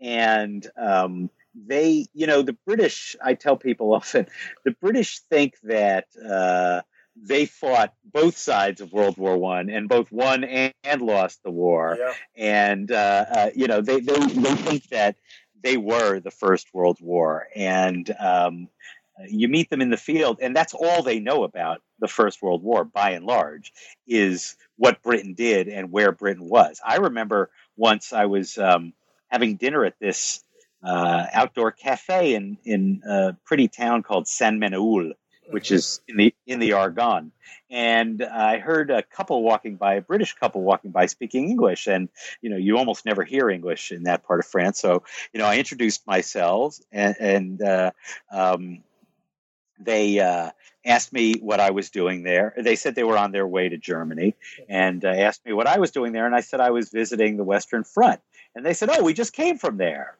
and um, they, you know, the British. I tell people often, the British think that. Uh, they fought both sides of World War One and both won and, and lost the war. Yeah. And uh, uh, you know they, they they think that they were the First World War, and um, you meet them in the field, and that's all they know about the First World War, by and large, is what Britain did and where Britain was. I remember once I was um, having dinner at this uh, outdoor cafe in in a pretty town called Sainte-Menehould, which is in the in the Argonne. And I heard a couple walking by, a British couple walking by, speaking English. And you know, you almost never hear English in that part of France. So you know, I introduced myself, and, and uh, um, they uh, asked me what I was doing there. They said they were on their way to Germany, and uh, asked me what I was doing there. And I said I was visiting the Western Front. And they said, "Oh, we just came from there."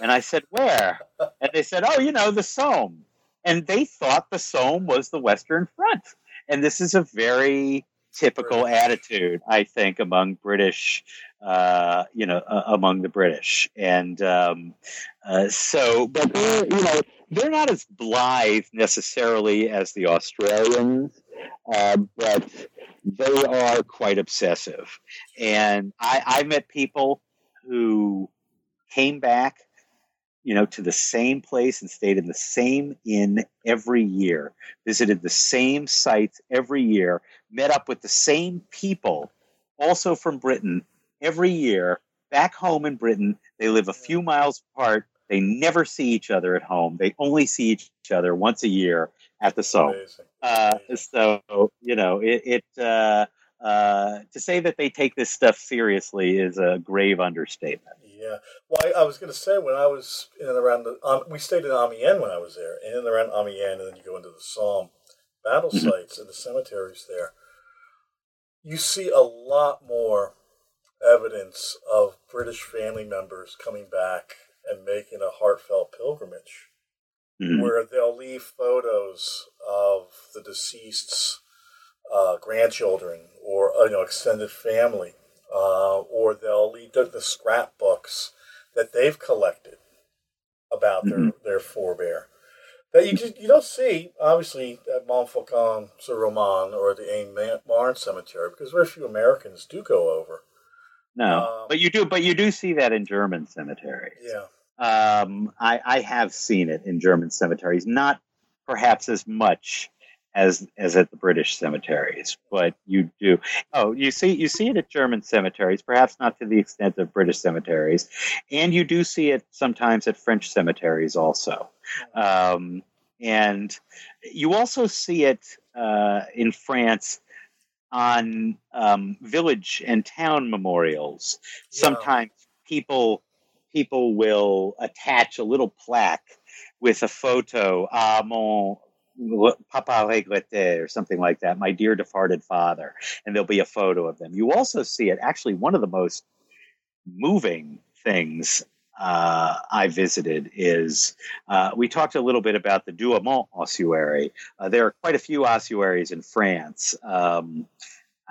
And I said, "Where?" And they said, "Oh, you know, the Somme." And they thought the Somme was the Western Front. And this is a very typical attitude, I think, among British, uh, you know, uh, among the British. And um, uh, so, but they're, you know, they're not as blithe necessarily as the Australians, uh, but they are quite obsessive. And I, I met people who came back you know, to the same place and stayed in the same inn every year, visited the same sites every year, met up with the same people, also from Britain, every year, back home in Britain. They live a few miles apart. They never see each other at home. They only see each other once a year at the Somme. Uh, so, you know, it, it uh, uh, to say that they take this stuff seriously is a grave understatement. Yeah. Well, I, I was going to say when I was in and around the, um, we stayed in Amiens when I was there, in and around Amiens, and then you go into the Somme battle mm-hmm. sites and the cemeteries there. You see a lot more evidence of British family members coming back and making a heartfelt pilgrimage, mm-hmm. where they'll leave photos of the deceased's uh, grandchildren or you know extended family uh, or they'll lead the, the scrapbooks that they've collected about their, mm-hmm. their forebear. That you just, you don't see obviously at Montfaucon sur Roman or the Aisne Marne Cemetery because very few Americans do go over. no. Um, but you do, but you do see that in German cemeteries. Yeah. Um, I, I have seen it in German cemeteries, not perhaps as much as as at the British cemeteries, but you do. Oh, you see you see it at German cemeteries, perhaps not to the extent of British cemeteries, and you do see it sometimes at French cemeteries also. Um, and you also see it uh, in France on um, village and town memorials. Yeah. Sometimes people people will attach a little plaque with a photo, ah, mon papa regretté, or something like that, my dear departed father, and there'll be a photo of them. You also see it, actually, one of the most moving things uh, I visited is uh, we talked a little bit about the Douaumont ossuary. Uh, there are quite a few ossuaries in France. Um,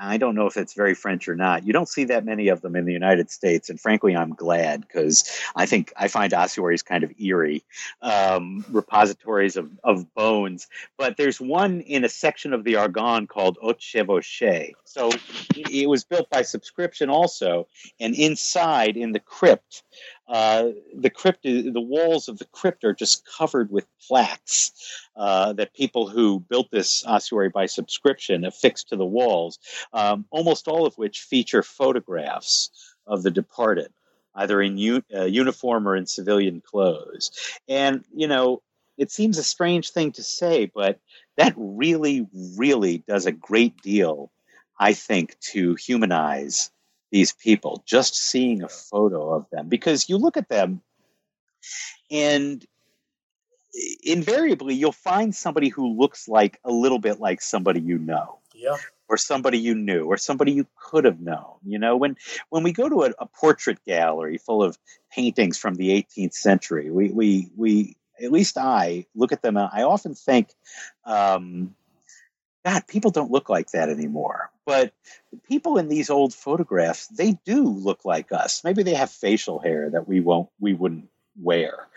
I don't know if it's very French or not. You don't see that many of them in the United States, and frankly, I'm glad because I think I find ossuaries kind of eerie um, repositories of, of bones. But there's one in a section of the Argonne called Haute Chevauchée. So it was built by subscription also, and inside in the crypt, uh, the crypt, the walls of the crypt are just covered with plaques uh, that people who built this ossuary by subscription affixed to the walls, um, almost all of which feature photographs of the departed, either in u- uh, uniform or in civilian clothes. And you know, it seems a strange thing to say, but that really, really does a great deal, I think, to humanize these people, just seeing a photo of them, because you look at them and invariably you'll find somebody who looks like a little bit like somebody you know. Yeah. Or somebody you knew, or somebody you could have known. You know, when when we go to a, a portrait gallery full of paintings from the 18th century, we we we at least I look at them. I often think, um, God, people don't look like that anymore. But people in these old photographs, they do look like us. Maybe they have facial hair that we won't, we wouldn't wear,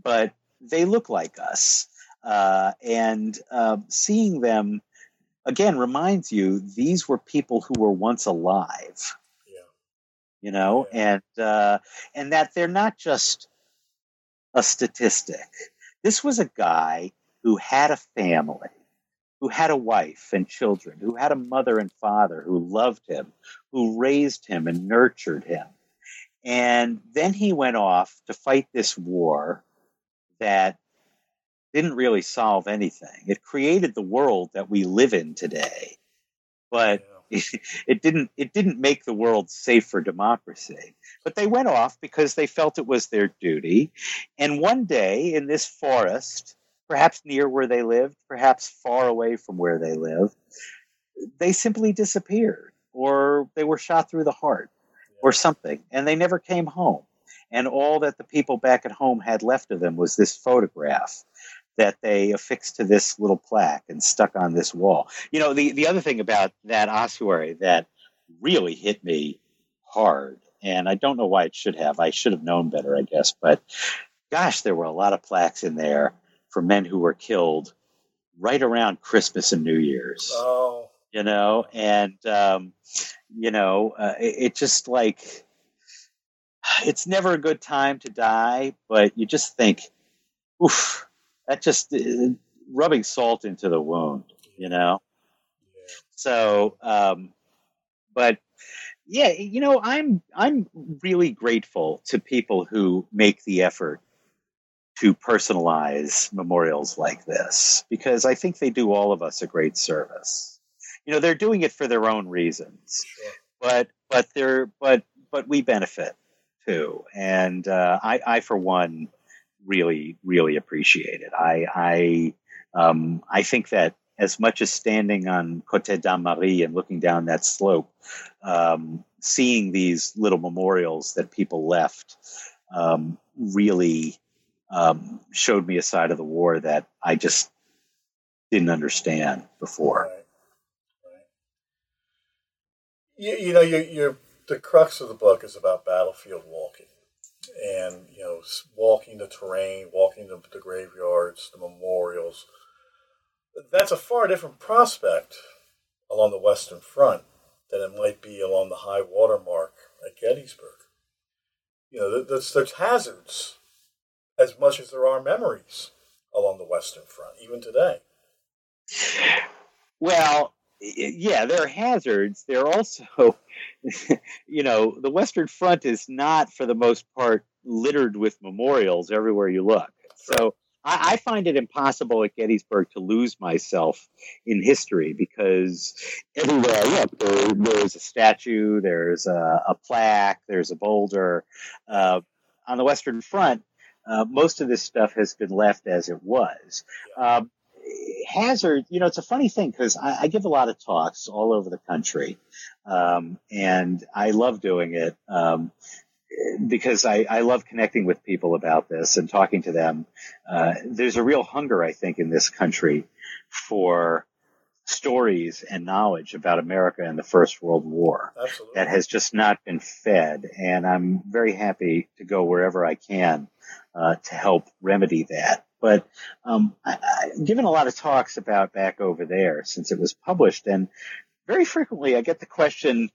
but they look like us. Uh, and uh, seeing them again reminds you these were people who were once alive. Yeah. You know, yeah. and uh, and that they're not just a statistic. This was a guy who had a family who had a wife and children, who had a mother and father who loved him, who raised him and nurtured him. And then he went off to fight this war that didn't really solve anything. It created the world that we live in today, but it, it didn't it didn't make the world safe for democracy. But they went off because they felt it was their duty. And one day in this forest, perhaps near where they lived, perhaps far away from where they lived, they simply disappeared or they were shot through the heart or something and they never came home. And all that the people back at home had left of them was this photograph that they affixed to this little plaque and stuck on this wall. You know, the, the other thing about that ossuary that really hit me hard, and I don't know why it should have, I should have known better, I guess, but gosh, there were a lot of plaques in there for men who were killed right around Christmas and New Year's. Oh. You know, and, um, you know, uh, it, it just like, it's never a good time to die, but you just think, oof, that just uh, rubbing salt into the wound, you know? So, um, but yeah, you know, I'm I'm really grateful to people who make the effort to personalize memorials like this because I think they do all of us a great service. You know, they're doing it for their own reasons, sure. but but they're but but we benefit too, and uh, I, I for one really really appreciate it. I I um, I think that as much as standing on Côte Dame Marie and looking down that slope, um, seeing these little memorials that people left um, really um, showed me a side of the war that I just didn't understand before. Right. Right. You, you know, you, you're, the crux of the book is about battlefield walking, and you know, walking the terrain, walking the, the graveyards, the memorials. That's a far different prospect along the Western Front than it might be along the high water mark at Gettysburg. You know, there's, there's hazards as much as there are memories along the Western Front, even today. Well, yeah, there are hazards. There are also, you know, the Western Front is not, for the most part, littered with memorials everywhere you look. So I, I, find it impossible at Gettysburg to lose myself in history because everywhere I look, there, there's a statue, there's a, a, plaque, there's a boulder. Uh, on the Western Front, uh, most of this stuff has been left as it was. Um, hazard, you know, it's a funny thing because I, I, give a lot of talks all over the country, um, and I love doing it. Um, because I, I love connecting with people about this and talking to them. Uh, there's a real hunger, I think, in this country for stories and knowledge about America and the First World War Absolutely. that has just not been fed. And I'm very happy to go wherever I can uh, to help remedy that. But um, I, have given a lot of talks about back over there since it was published, and very frequently I get the question,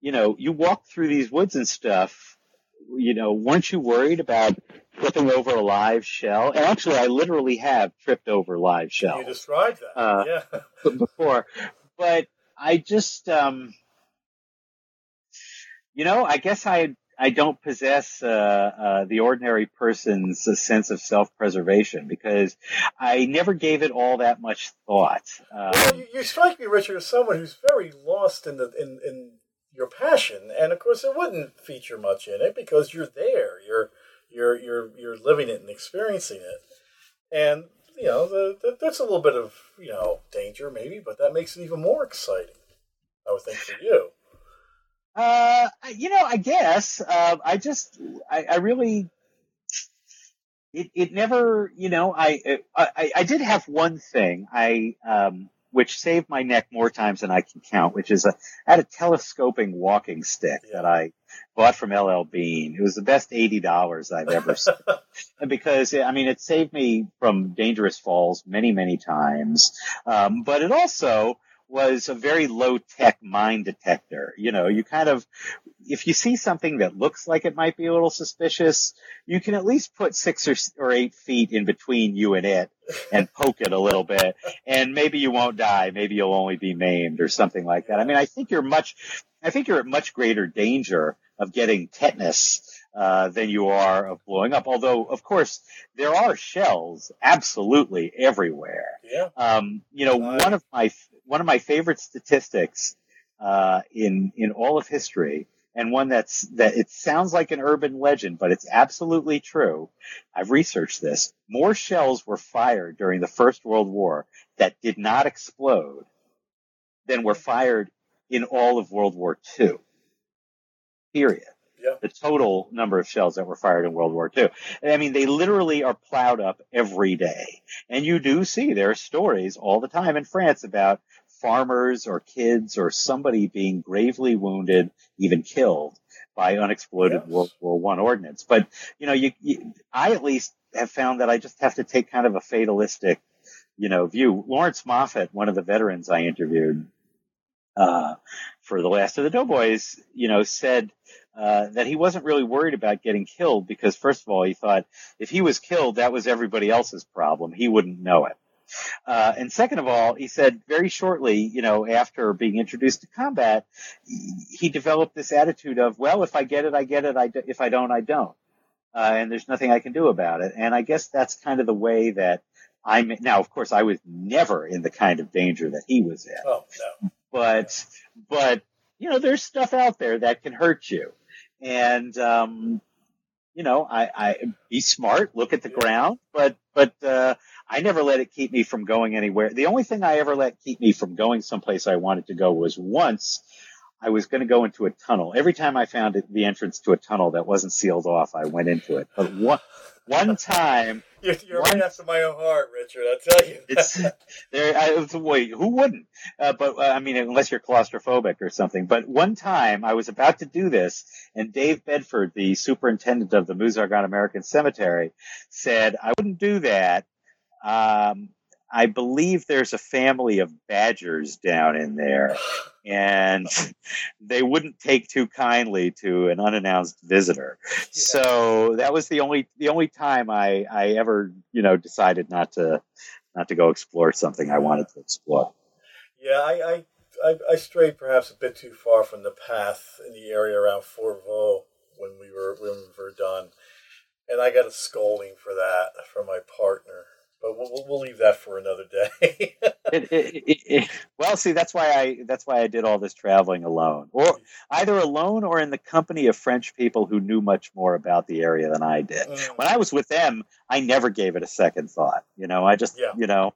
you know, you walk through these woods and stuff you know, weren't you worried about tripping over a live shell? And actually, I literally have tripped over live shells. You described that, uh, yeah, before. But I just, um, you know, I guess I I don't possess uh, uh, the ordinary person's sense of self-preservation because I never gave it all that much thought. Um, well, you, you, strike me, Richard, as someone who's very lost in the in, in your passion, and of course it wouldn't feature much in it because you're there, you're you're you're you're living it and experiencing it, and you know the, the, that's a little bit of you know danger maybe, but that makes it even more exciting. I would think for you. Uh, you know, I guess uh, I just I, I really it, it never, you know, I, I, I did have one thing. I, um, which saved my neck more times than I can count, which is a, I had a telescoping walking stick that I bought from LL Bean. It was the best $80 I've ever seen. and because, I mean, it saved me from dangerous falls many, many times. Um, but it also, was a very low tech mine detector. You know, you kind of, if you see something that looks like it might be a little suspicious, you can at least put six or, or eight feet in between you and it and poke it a little bit. And maybe you won't die. Maybe you'll only be maimed or something like that. I mean, I think you're much, I think you're at much greater danger of getting tetanus uh, than you are of blowing up. Although, of course, there are shells absolutely everywhere. Yeah. Um, you know, one of my one of my favorite statistics uh, in in all of history, and one that's that it sounds like an urban legend, but it's absolutely true. I've researched this. More shells were fired during the First World War that did not explode than were fired in all of World War II. Period. Yeah. The total number of shells that were fired in World War II. I mean, they literally are plowed up every day. And you do see there are stories all the time in France about farmers or kids or somebody being gravely wounded, even killed by unexploded yes. World War One ordnance. But you know, you, you, I at least have found that I just have to take kind of a fatalistic, you know, view. Lawrence Moffett, one of the veterans I interviewed uh, for the Last of the Doughboys, you know, said uh, that he wasn't really worried about getting killed because, first of all, he thought if he was killed, that was everybody else's problem. He wouldn't know it. Uh, and second of all, he said very shortly, you know, after being introduced to combat, he developed this attitude of, well, if I get it, I get it. I do, if I don't, I don't. Uh, and there's nothing I can do about it. And I guess that's kind of the way that I'm now. Of course, I was never in the kind of danger that he was in. Oh no. But but you know, there's stuff out there that can hurt you, and um, you know, I, I be smart, look at the ground, but but uh, I never let it keep me from going anywhere. The only thing I ever let keep me from going someplace I wanted to go was once I was going to go into a tunnel. Every time I found it, the entrance to a tunnel that wasn't sealed off, I went into it. But one, one time. You're, you're one, right after my own heart, Richard. I'll tell you. it's there. I, wait, who wouldn't? Uh, but uh, I mean, unless you're claustrophobic or something. But one time, I was about to do this, and Dave Bedford, the superintendent of the Argonne American Cemetery, said I wouldn't do that. Um, I believe there's a family of badgers down in there, and they wouldn't take too kindly to an unannounced visitor. Yeah. So that was the only the only time I I ever you know decided not to not to go explore something I wanted to explore. Yeah, I I, I, I strayed perhaps a bit too far from the path in the area around Fort Vaux when we were when we were done, and I got a scolding for that from my partner but we'll, we'll leave that for another day. it, it, it, well, see, that's why I that's why I did all this traveling alone, or either alone or in the company of French people who knew much more about the area than I did. Mm. When I was with them, I never gave it a second thought. You know, I just, yeah. you know,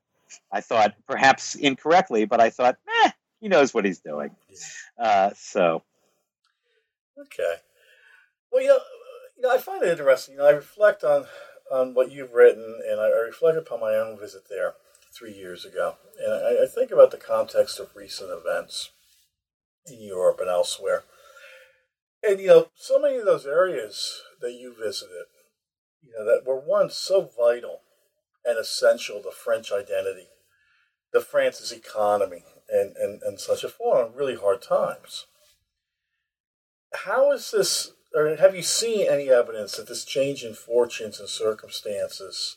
I thought perhaps incorrectly, but I thought, eh, he knows what he's doing. Uh, so, okay. Well, you know, you know, I find it interesting. You know, I reflect on on what you've written, and I, reflect upon my own visit there three years ago. And I, I think about the context of recent events in Europe and elsewhere. And, you know, so many of those areas that you visited, you know, that were once so vital and essential to French identity, to France's economy, and, and, and such a fallen on really hard times. How is this or have you seen any evidence that this change in fortunes and circumstances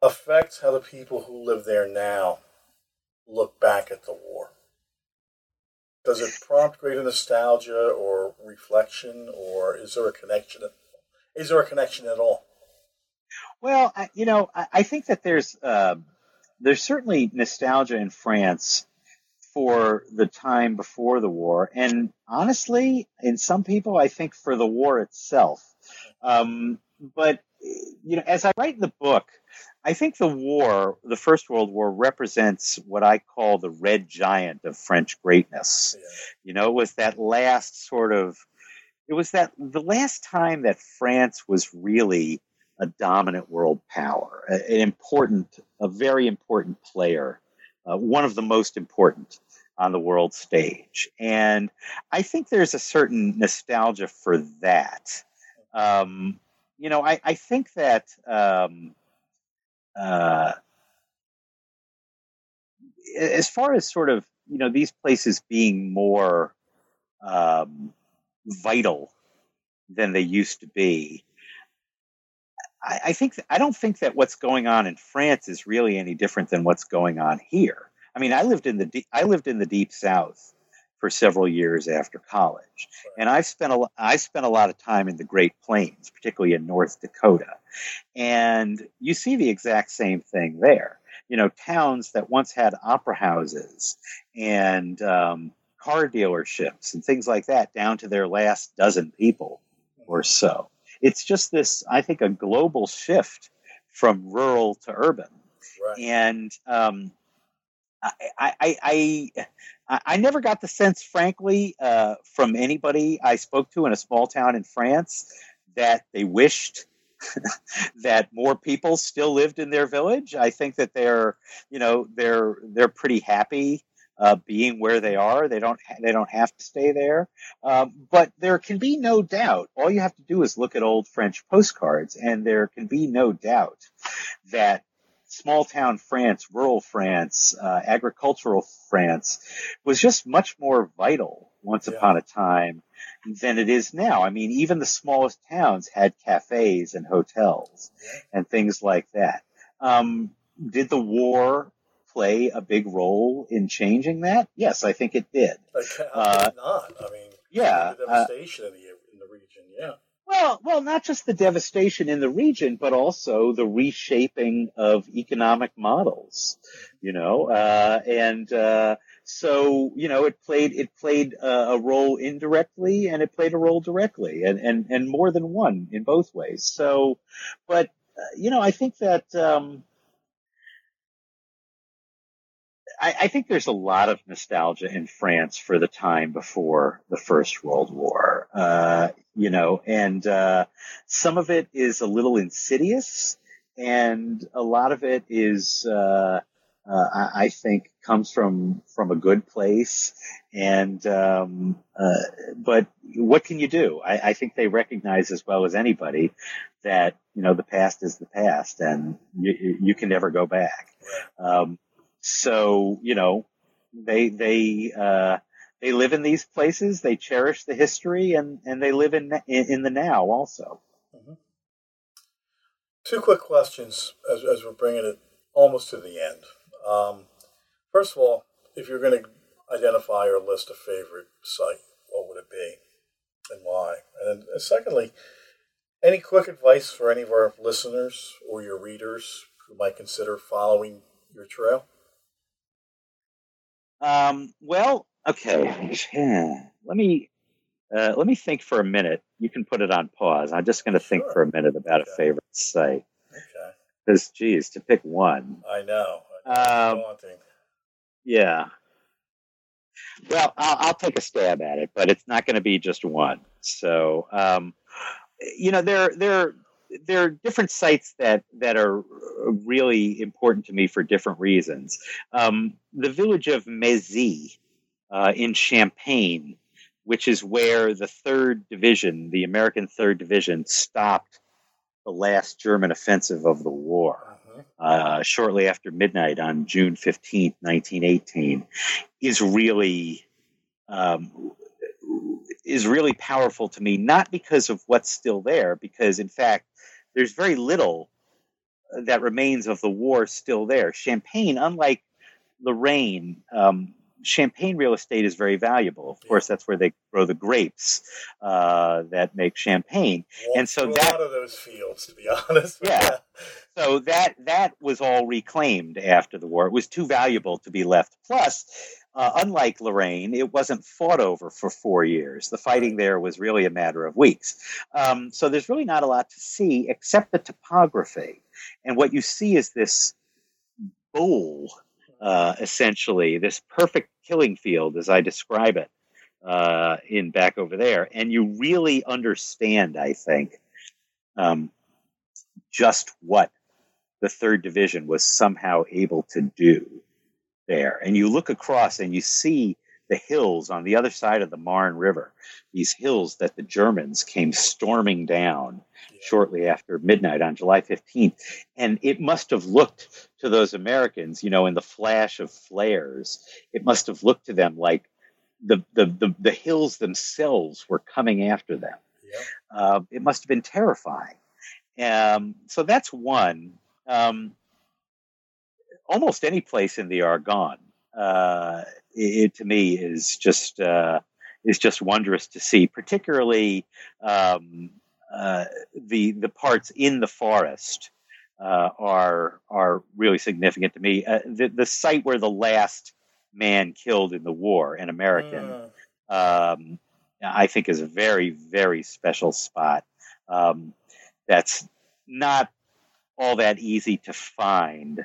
affects how the people who live there now look back at the war? Does it prompt greater nostalgia or reflection, or is there a connection? Is there a connection at all? Well, you know, I think that there's uh, there's certainly nostalgia in France for the time before the war, and honestly, in some people, I think for the war itself. Um, but you know, as I write in the book, I think the war, the First World War, represents what I call the red giant of French greatness. Yeah. You know, it was that last sort of, it was that the last time that France was really a dominant world power, an important, a very important player, uh, one of the most important on the world stage. And I think there's a certain nostalgia for that. Um, you know, I, I think that um, uh, as far as sort of, you know, these places being more um, vital than they used to be, I, I think I don't think that what's going on in France is really any different than what's going on here. I mean, I lived in the I lived in the deep south for several years after college, and I've spent a I spent a lot of time in the Great Plains, particularly in North Dakota, and you see the exact same thing there. You know, towns that once had opera houses and um, car dealerships and things like that, down to their last dozen people or so. It's just this, I think, a global shift from rural to urban. Right. And um, I, I, I, I never got the sense, frankly, uh, from anybody I spoke to in a small town in France that they wished that more people still lived in their village. I think that they're, you know, they're they're pretty happy uh, being where they are. They don't they don't have to stay there. Um, but there can be no doubt. All you have to do is look at old French postcards, and there can be no doubt that small town France, rural France, uh, agricultural France was just much more vital once yeah. upon a time than it is now. I mean, even the smallest towns had cafes and hotels and things like that. Um, did the war play a big role in changing that? Yes, I think it did. uh, not? I mean, yeah, the uh, devastation uh, in, the, in the region. Yeah. Well, well, not just the devastation in the region, but also the reshaping of economic models. You know, uh, and uh, so you know, it played it played a, role indirectly, and it played a role directly, and and and more than one in both ways. So, but uh, you know, I think that. Um, I, I, think there's a lot of nostalgia in France for the time before the First World War. Uh, you know, and uh, some of it is a little insidious, and a lot of it is uh, uh, I, I, think comes from from a good place. And um, uh, but what can you do? I, I, think they recognize as well as anybody that you know the past is the past, and you, you can never go back. Um, so you know they they uh, they live in these places. They cherish the history, and and they live in in, in the now also. Mm-hmm. Two quick questions as as we're bringing it almost to the end. Um, first of all, if you're going to identify or list a favorite site, what would it be and why? And then, secondly, any quick advice for any of our listeners or your readers who might consider following your trail? Um, well, okay. Let me uh, let me think for a minute. You can put it on pause. I'm just going to think for a minute about okay. a favorite site. Okay. Because, geez, to pick one. I know. Um, yeah. Well, I'll, I'll, take a stab at it, but it's not going to be just one. So, um, you know, there there there are different sites that that are really important to me for different reasons. Um, the village of Mézy uh, in Champagne, which is where the Third Division, the American Third Division, stopped the last German offensive of the war uh, shortly after midnight on June 15th, 1918, is really um, is really powerful to me. Not because of what's still there, because in fact, there's very little that remains of the war still there. Champagne, unlike Lorraine, um, champagne real estate is very valuable. Of course, that's where they grow the grapes uh, that make champagne. and so that, a lot of those fields, to be honest. Yeah. so that that was all reclaimed after the war. It was too valuable to be left. Plus, uh, unlike Lorraine, it wasn't fought over for four years. The fighting there was really a matter of weeks. Um, so there's really not a lot to see except the topography. And what you see is this bowl uh, essentially, this perfect killing field, as I describe it uh, in back over there. And you really understand, I think, um, just what the third division was somehow able to do there. And you look across and you see the hills on the other side of the Marne River, these hills that the Germans came storming down shortly after midnight on July 15th. And it must have looked to those Americans, you know, in the flash of flares, it must have looked to them like the, the, the, the hills themselves were coming after them. Yeah. Uh, it must have been terrifying. Um, so that's one. Um, almost any place in the Argonne uh, it, to me is just uh, is just wondrous to see, particularly um, uh, the the parts in the forest uh, are are really significant to me. Uh, the the site where the last man killed in the war, an American, um, I think is a very very special spot. Um, that's not all that easy to find,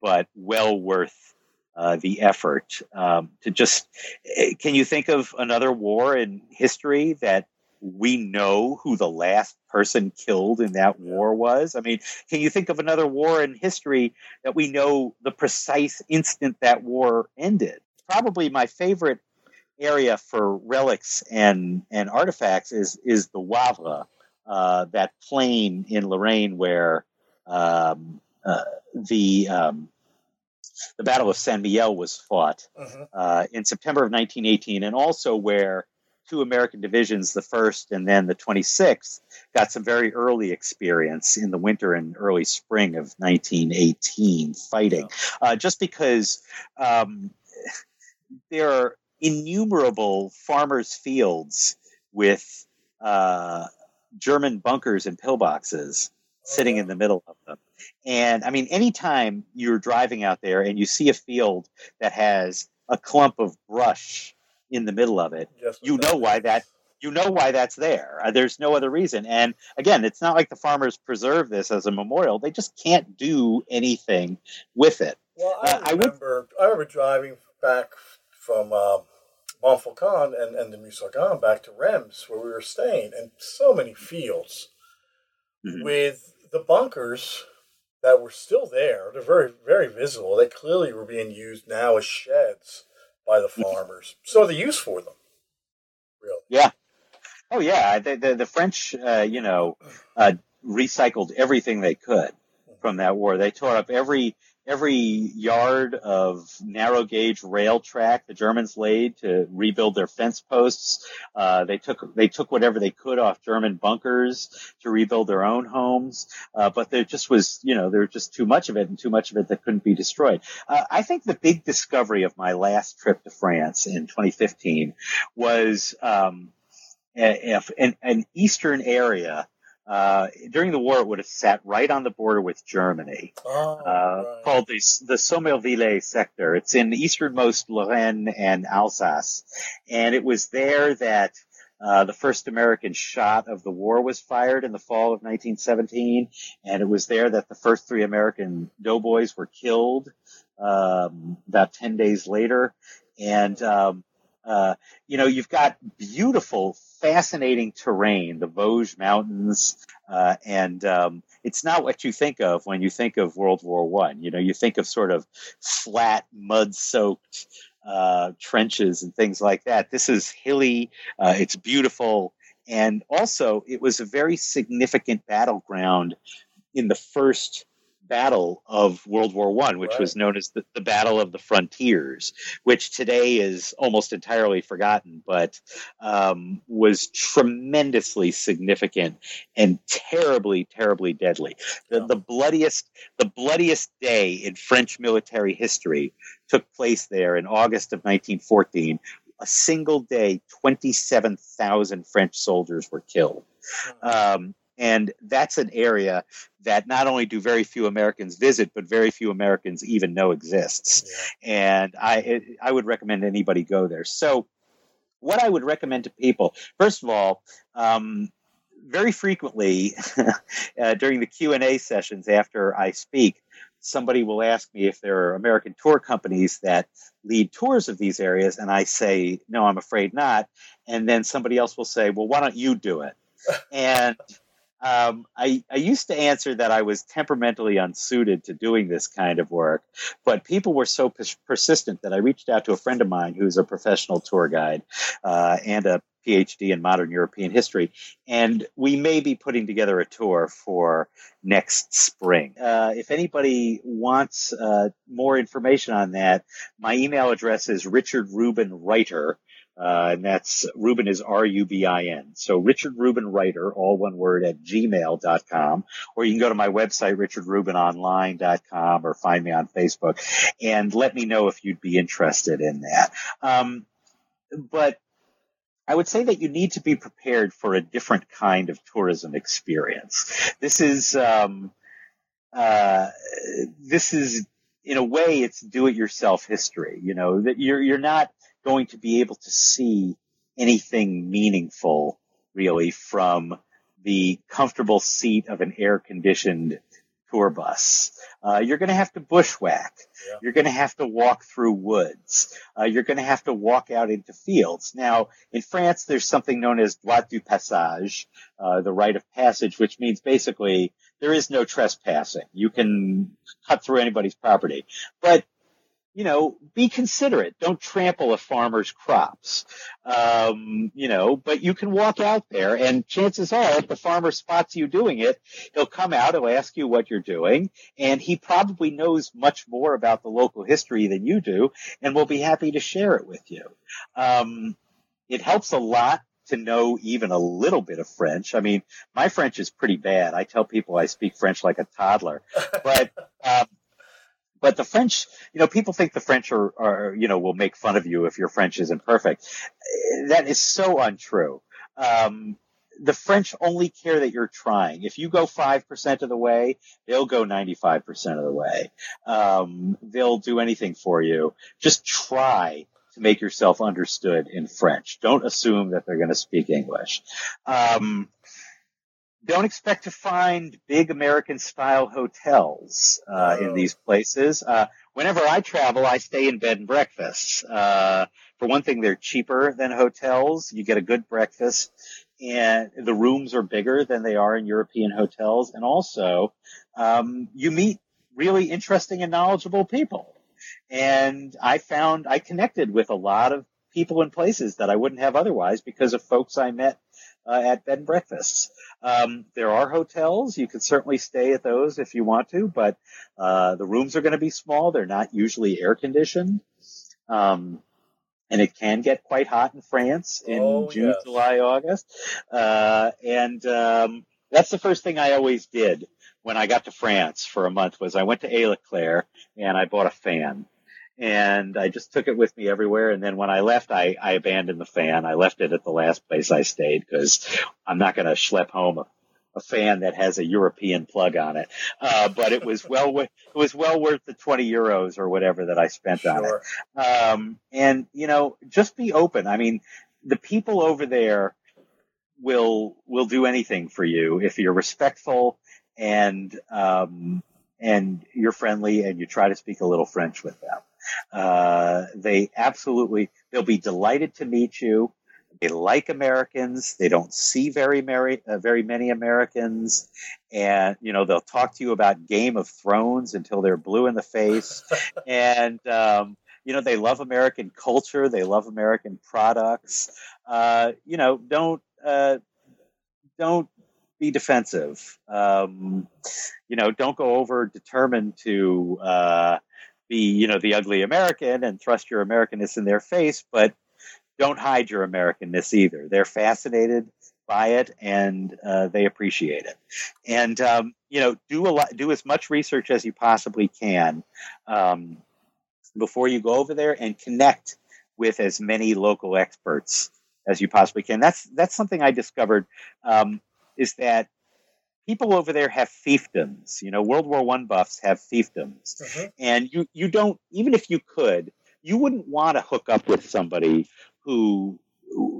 but well worth uh, the effort um, to just. Eh, can you think of another war in history that we know who the last person killed in that war was? I mean, can you think of another war in history that we know the precise instant that war ended? Probably my favorite area for relics and, and artifacts is, is the Woëvre, uh, that plain in Lorraine where um, uh, the um, the Battle of Saint-Mihiel was fought uh-huh. uh, in September of 1918, and also where two American divisions, the first and then the 26th, got some very early experience in the winter and early spring of 1918 fighting. Yeah. Uh, just because um, there are innumerable farmers' fields with uh, German bunkers and pillboxes sitting in the middle of them. And I mean, anytime you're driving out there and you see a field that has a clump of brush in the middle of it, you know why that you know why that's there. Uh, there's no other reason. And again, it's not like the farmers preserve this as a memorial; they just can't do anything with it. Well, I, uh, remember, I, would, I remember driving back from uh, Montfaucon and, and the Meuse-Argonne back to Reims, where we were staying, and so many fields mm-hmm. with the bunkers that were still there. They're very, very visible. They clearly were being used now as sheds by the farmers. So the use for them, really. Yeah. Oh yeah. The the, the French, uh, you know, uh, recycled everything they could from that war. They tore up every every yard of narrow gauge rail track the Germans laid to rebuild their fence posts. Uh, they took they took whatever they could off German bunkers to rebuild their own homes. Uh, but there just was you know there was just too much of it and too much of it that couldn't be destroyed. Uh, I think the big discovery of my last trip to France in 2015 was um, an, an eastern area uh, during the war, it would have sat right on the border with Germany, Oh, uh, right. called the, the Sommerviller sector. It's in easternmost Lorraine and Alsace. And it was there that uh, the first American shot of the war was fired in the fall of 1917. And it was there that the first three American doughboys were killed um, about 10 days later. And um, uh, you know, you've got beautiful, fascinating terrain, the Vosges Mountains, uh, and um, it's not what you think of when you think of World War One. You know, you think of sort of flat, mud-soaked uh, trenches and things like that. This is hilly. Uh, it's beautiful, and also it was a very significant battleground in the first battle of World War One, which Right. was known as the, the Battle of the Frontiers, which today is almost entirely forgotten, but um, was tremendously significant and terribly, terribly deadly. The, Yeah. the bloodiest, the bloodiest day in French military history took place there in August of 1914. A single day, 27,000 French soldiers were killed. Um, and that's an area that not only do very few Americans visit, but very few Americans even know exists. Yeah. And I, it, I would recommend anybody go there. So, what I would recommend to people, first of all, um, very frequently uh, during the Q and A sessions after I speak, somebody will ask me if there are American tour companies that lead tours of these areas, and I say, no, I'm afraid not. And then somebody else will say, well, why don't you do it? and um, I, I used to answer that I was temperamentally unsuited to doing this kind of work, but people were so pers- persistent that I reached out to a friend of mine who's a professional tour guide uh, and a PhD in modern European history, and we may be putting together a tour for next spring. Uh, if anybody wants uh, more information on that, my email address is Richard Rubin Writer. Uh, and that's Rubin is R-U-B-I-N. So Richard Rubin Writer, all one word at gmail.com, or you can go to my website, richardrubinonline.com or find me on Facebook and let me know if you'd be interested in that. Um, but I would say that you need to be prepared for a different kind of tourism experience. This is, um, uh, this is, in a way, it's do-it-yourself history. You know that you're you're not going to be able to see anything meaningful really from the comfortable seat of an air-conditioned tour bus. Uh, you're going to have to bushwhack. Yeah. You're going to have to walk through woods. Uh, you're going to have to walk out into fields. Now, in France, there's something known as droit du passage, uh, the right of passage, which means basically there is no trespassing. You can cut through anybody's property. But, you know, be considerate. Don't trample a farmer's crops. Um, you know, but you can walk out there and chances are if the farmer spots you doing it, he'll come out, he'll ask you what you're doing, and he probably knows much more about the local history than you do and will be happy to share it with you. Um, it helps a lot to know even a little bit of French. I mean, my French is pretty bad. I tell people I speak French like a toddler, but, um, but the French, you know, people think the French are, are, you know, will make fun of you if your French isn't perfect. That is so untrue. Um, the French only care that you're trying. If you go 5% of the way, they'll go 95% of the way. Um, they'll do anything for you. Just try to make yourself understood in French. Don't assume that they're going to speak English. Um, don't expect to find big American style hotels uh, in Oh. these places. Uh, whenever I travel, I stay in bed and breakfasts. Uh, for one thing, they're cheaper than hotels. You get a good breakfast, and the rooms are bigger than they are in European hotels. And also, um, you meet really interesting and knowledgeable people. And I found I connected with a lot of people and places that I wouldn't have otherwise because of folks I met uh, at bed and breakfasts. Um, there are hotels. You can certainly stay at those if you want to, but uh, the rooms are going to be small. They're not usually air conditioned. Um, and it can get quite hot in France in Oh, June, yes. July, August. Uh, and um, that's the first thing I always did when I got to France for a month was I went to E.Leclerc and I bought a fan. And I just took it with me everywhere. And then when I left, I, I abandoned the fan. I left it at the last place I stayed because I'm not going to schlep home a, a fan that has a European plug on it. Uh, but it was well, wo- it was well worth the 20 euros or whatever that I spent on it. Um, and you know, just be open. I mean, the people over there will will do anything for you if you're respectful and um, and you're friendly and you try to speak a little French with them. Uh, they absolutely they'll be delighted to meet you. They like Americans. They don't see very very uh, very many Americans, and you know they'll talk to you about Game of Thrones until they're blue in the face, and um, you know they love American culture. They love American products. Uh, you know, don't uh, don't be defensive. Um, you know, don't go over determined to uh, be you know the ugly American and thrust your Americanness in their face, but don't hide your Americanness either. They're fascinated by it and uh, they appreciate it. And um, you know, do a lot, do as much research as you possibly can um, before you go over there, and connect with as many local experts as you possibly can. That's that's something I discovered um, is that people over there have fiefdoms. You know, World War One buffs have fiefdoms Mhm. and you you don't even if you could you wouldn't want to hook up with somebody who,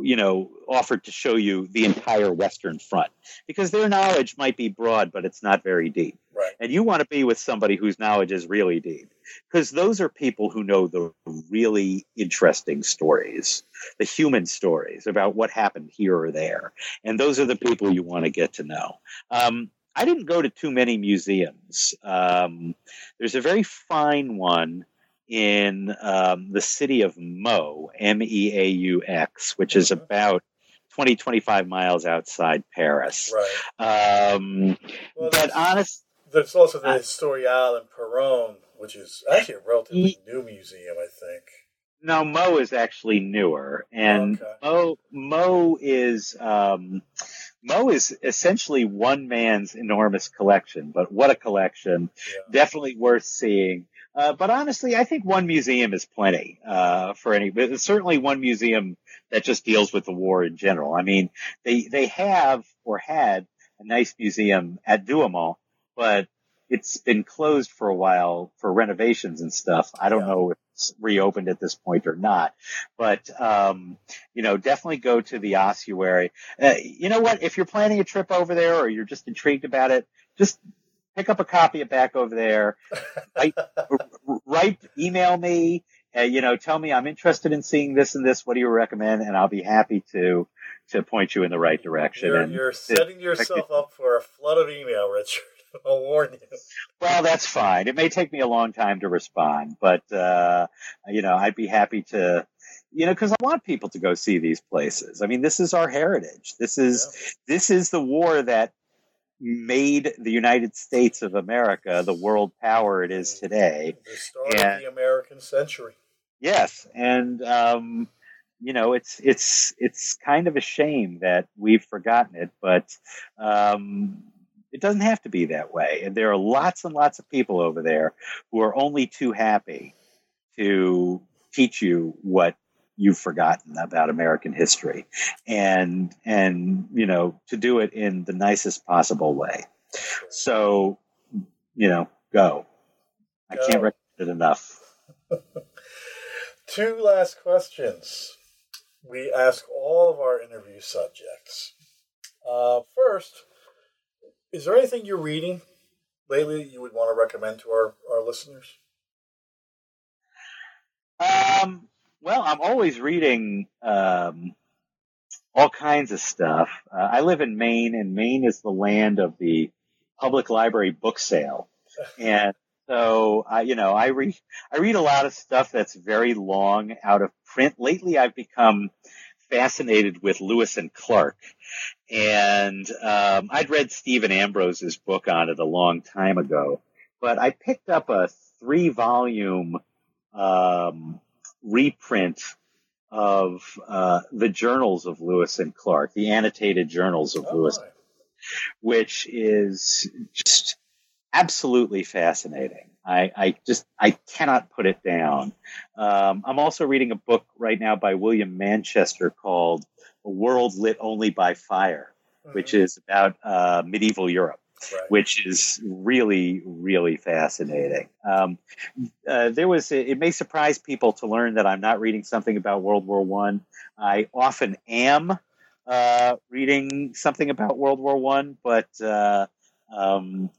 you know offered to show you the entire western front. Because their knowledge might be broad but it's not very deep. Right. and you want to be with somebody whose knowledge is really deep. Because those are people who know the really interesting stories the human stories about what happened here or there. And those are the people you want to get to know. Um, i didn't go to too many museums. Um, there's a very fine one in um, the city of Meaux, M E A U X, which is Mhm. about 20, 25 miles outside Paris. Right. Um, Well, but there's, honest, there's also the Historial in Péronne, which is actually a relatively new museum, I think. no, Meaux is actually newer, and Okay. Meaux, Meaux is um, Meaux is essentially one man's enormous collection. But what a collection! Yeah. definitely worth seeing. Uh, but honestly, I think one museum is plenty uh, for any. But certainly one museum that just deals with the war in general. I mean, they they have or had a nice museum at Douaumont, but it's been closed for a while for renovations and stuff. I don't Yeah. know if it's reopened at this point or not, but um, you know, definitely go to the ossuary. Uh, you know what? If you're planning a trip over there or you're just intrigued about it, just pick up a copy of Back Over There. R- write, email me. Uh, you know, tell me I'm interested in seeing this and this. What do you recommend? And I'll be happy to to point you in the right direction. You're, and you're setting yourself up for a flood of email, Richard. I'll warn you. well, that's fine. It may take me a long time to respond, but uh, you know, I'd be happy to. You know, because I want people to go see these places. I mean, this is our heritage. This is this is the war that made the United States of America the world power it is today. The start Yeah. of the American century. Yes, and um, you know it's it's it's kind of a shame that we've forgotten it, but um, it doesn't have to be that way. And there are lots and lots of people over there who are only too happy to teach you what you've forgotten about American history, and and you know to do it in the nicest possible way. So you know, go. I can't recommend it enough. Two last questions. We ask all of our interview subjects. Uh, first, is there anything you're reading lately that you would want to recommend to our, our listeners? Um, well, I'm always reading um, all kinds of stuff. Uh, I live in Maine, and Maine is the land of the public library book sale, and so I, you know, I read I read a lot of stuff that's very long out of print. Lately, I've become fascinated with Lewis and Clark, and um, I'd read Stephen Ambrose's book on it a long time ago, but I picked up a three volume um, reprint of uh, the journals of Lewis and Clark, the annotated journals of oh, Lewis, right. which is just absolutely fascinating. I, I, just I cannot put it down. Um, I'm also reading a book right now by William Manchester called "A World Lit Only by Fire," which is about uh, medieval Europe. Right. Which is really, really fascinating. Um, uh, there was. It may surprise people to learn that I'm not reading something about World War One. I. I often am uh, reading something about World War One, but uh, um,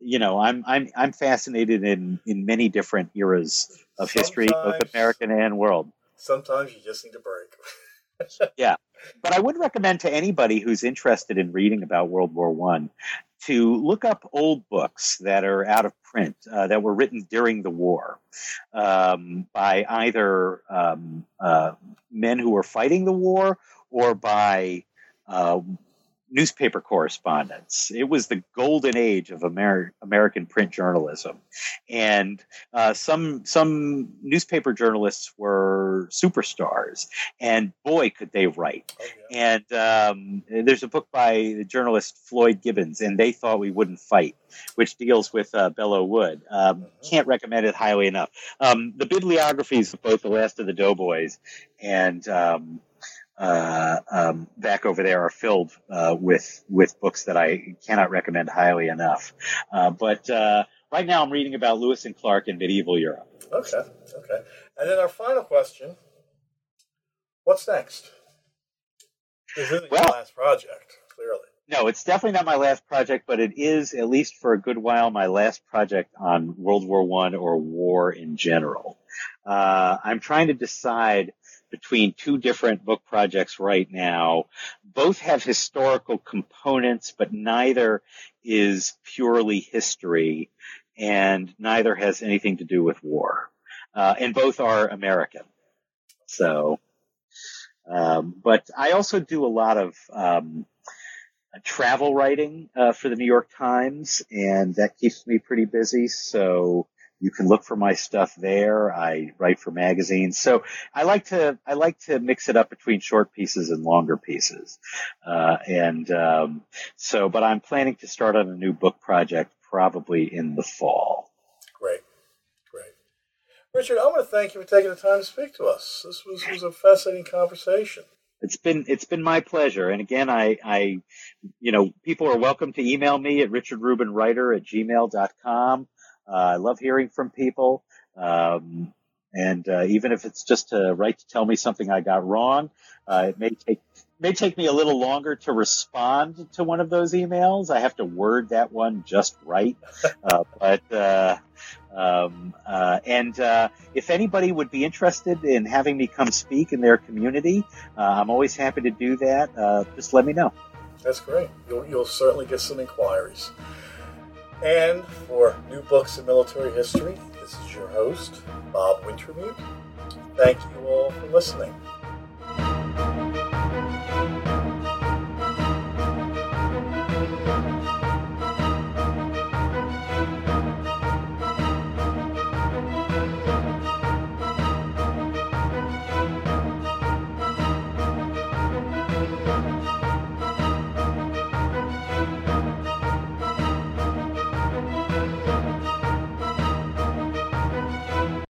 you know, I'm I'm I'm fascinated in in many different eras of sometimes, history, both American and world. Sometimes you just need a break. yeah, but I would recommend to anybody who's interested in reading about World War One to look up old books that are out of print uh, that were written during the war um, by either um, uh, men who were fighting the war or by uh, newspaper correspondence. It was the golden age of Amer- American print journalism, and uh, some some newspaper journalists were superstars, and boy, could they write! Oh, yeah. And um, there's a book by the journalist Floyd Gibbons, and they thought we wouldn't fight, which deals with uh, Belleau Wood. Um, mm-hmm. Can't recommend it highly enough. Um, the bibliographies of both The Last of the Doughboys and um, uh, um, back over there are filled uh, with with books that I cannot recommend highly enough. Uh, but uh, right now, I'm reading about Lewis and Clark in medieval Europe. Okay, okay. And then our final question: What's next? This isn't well, your last project, clearly. No, it's definitely not my last project, but it is, at least for a good while, my last project on World War One or war in general. Uh, I'm trying to decide between two different book projects right now. Both have historical components, but neither is purely history and neither has anything to do with war. Uh, and both are American. So, um, but I also do a lot of um, travel writing uh, for the New York Times, and that keeps me pretty busy. So you can look for my stuff there. I write for magazines. So I like to, I like to mix it up between short pieces and longer pieces. Uh, and, um, so, but I'm planning to start on a new book project probably in the fall. Great. Great. Richard, I want to thank you for taking the time to speak to us. This was, was a fascinating conversation it's been it's been my pleasure. And again, I, I you know, people are welcome to email me at richardrubinwriter at gmail.com. Uh, I love hearing from people. Um, and uh, even if it's just to write to tell me something I got wrong, uh, it may take may take me a little longer to respond to one of those emails. I have to word that one just right. Uh, but uh, um, uh, and uh, if anybody would be interested in having me come speak in their community, uh, I'm always happy to do that. Uh, just let me know. That's great. You'll, you'll certainly get some inquiries. And for New Books in Military History, this is your host, Bob Wintermute. Thank you all for listening.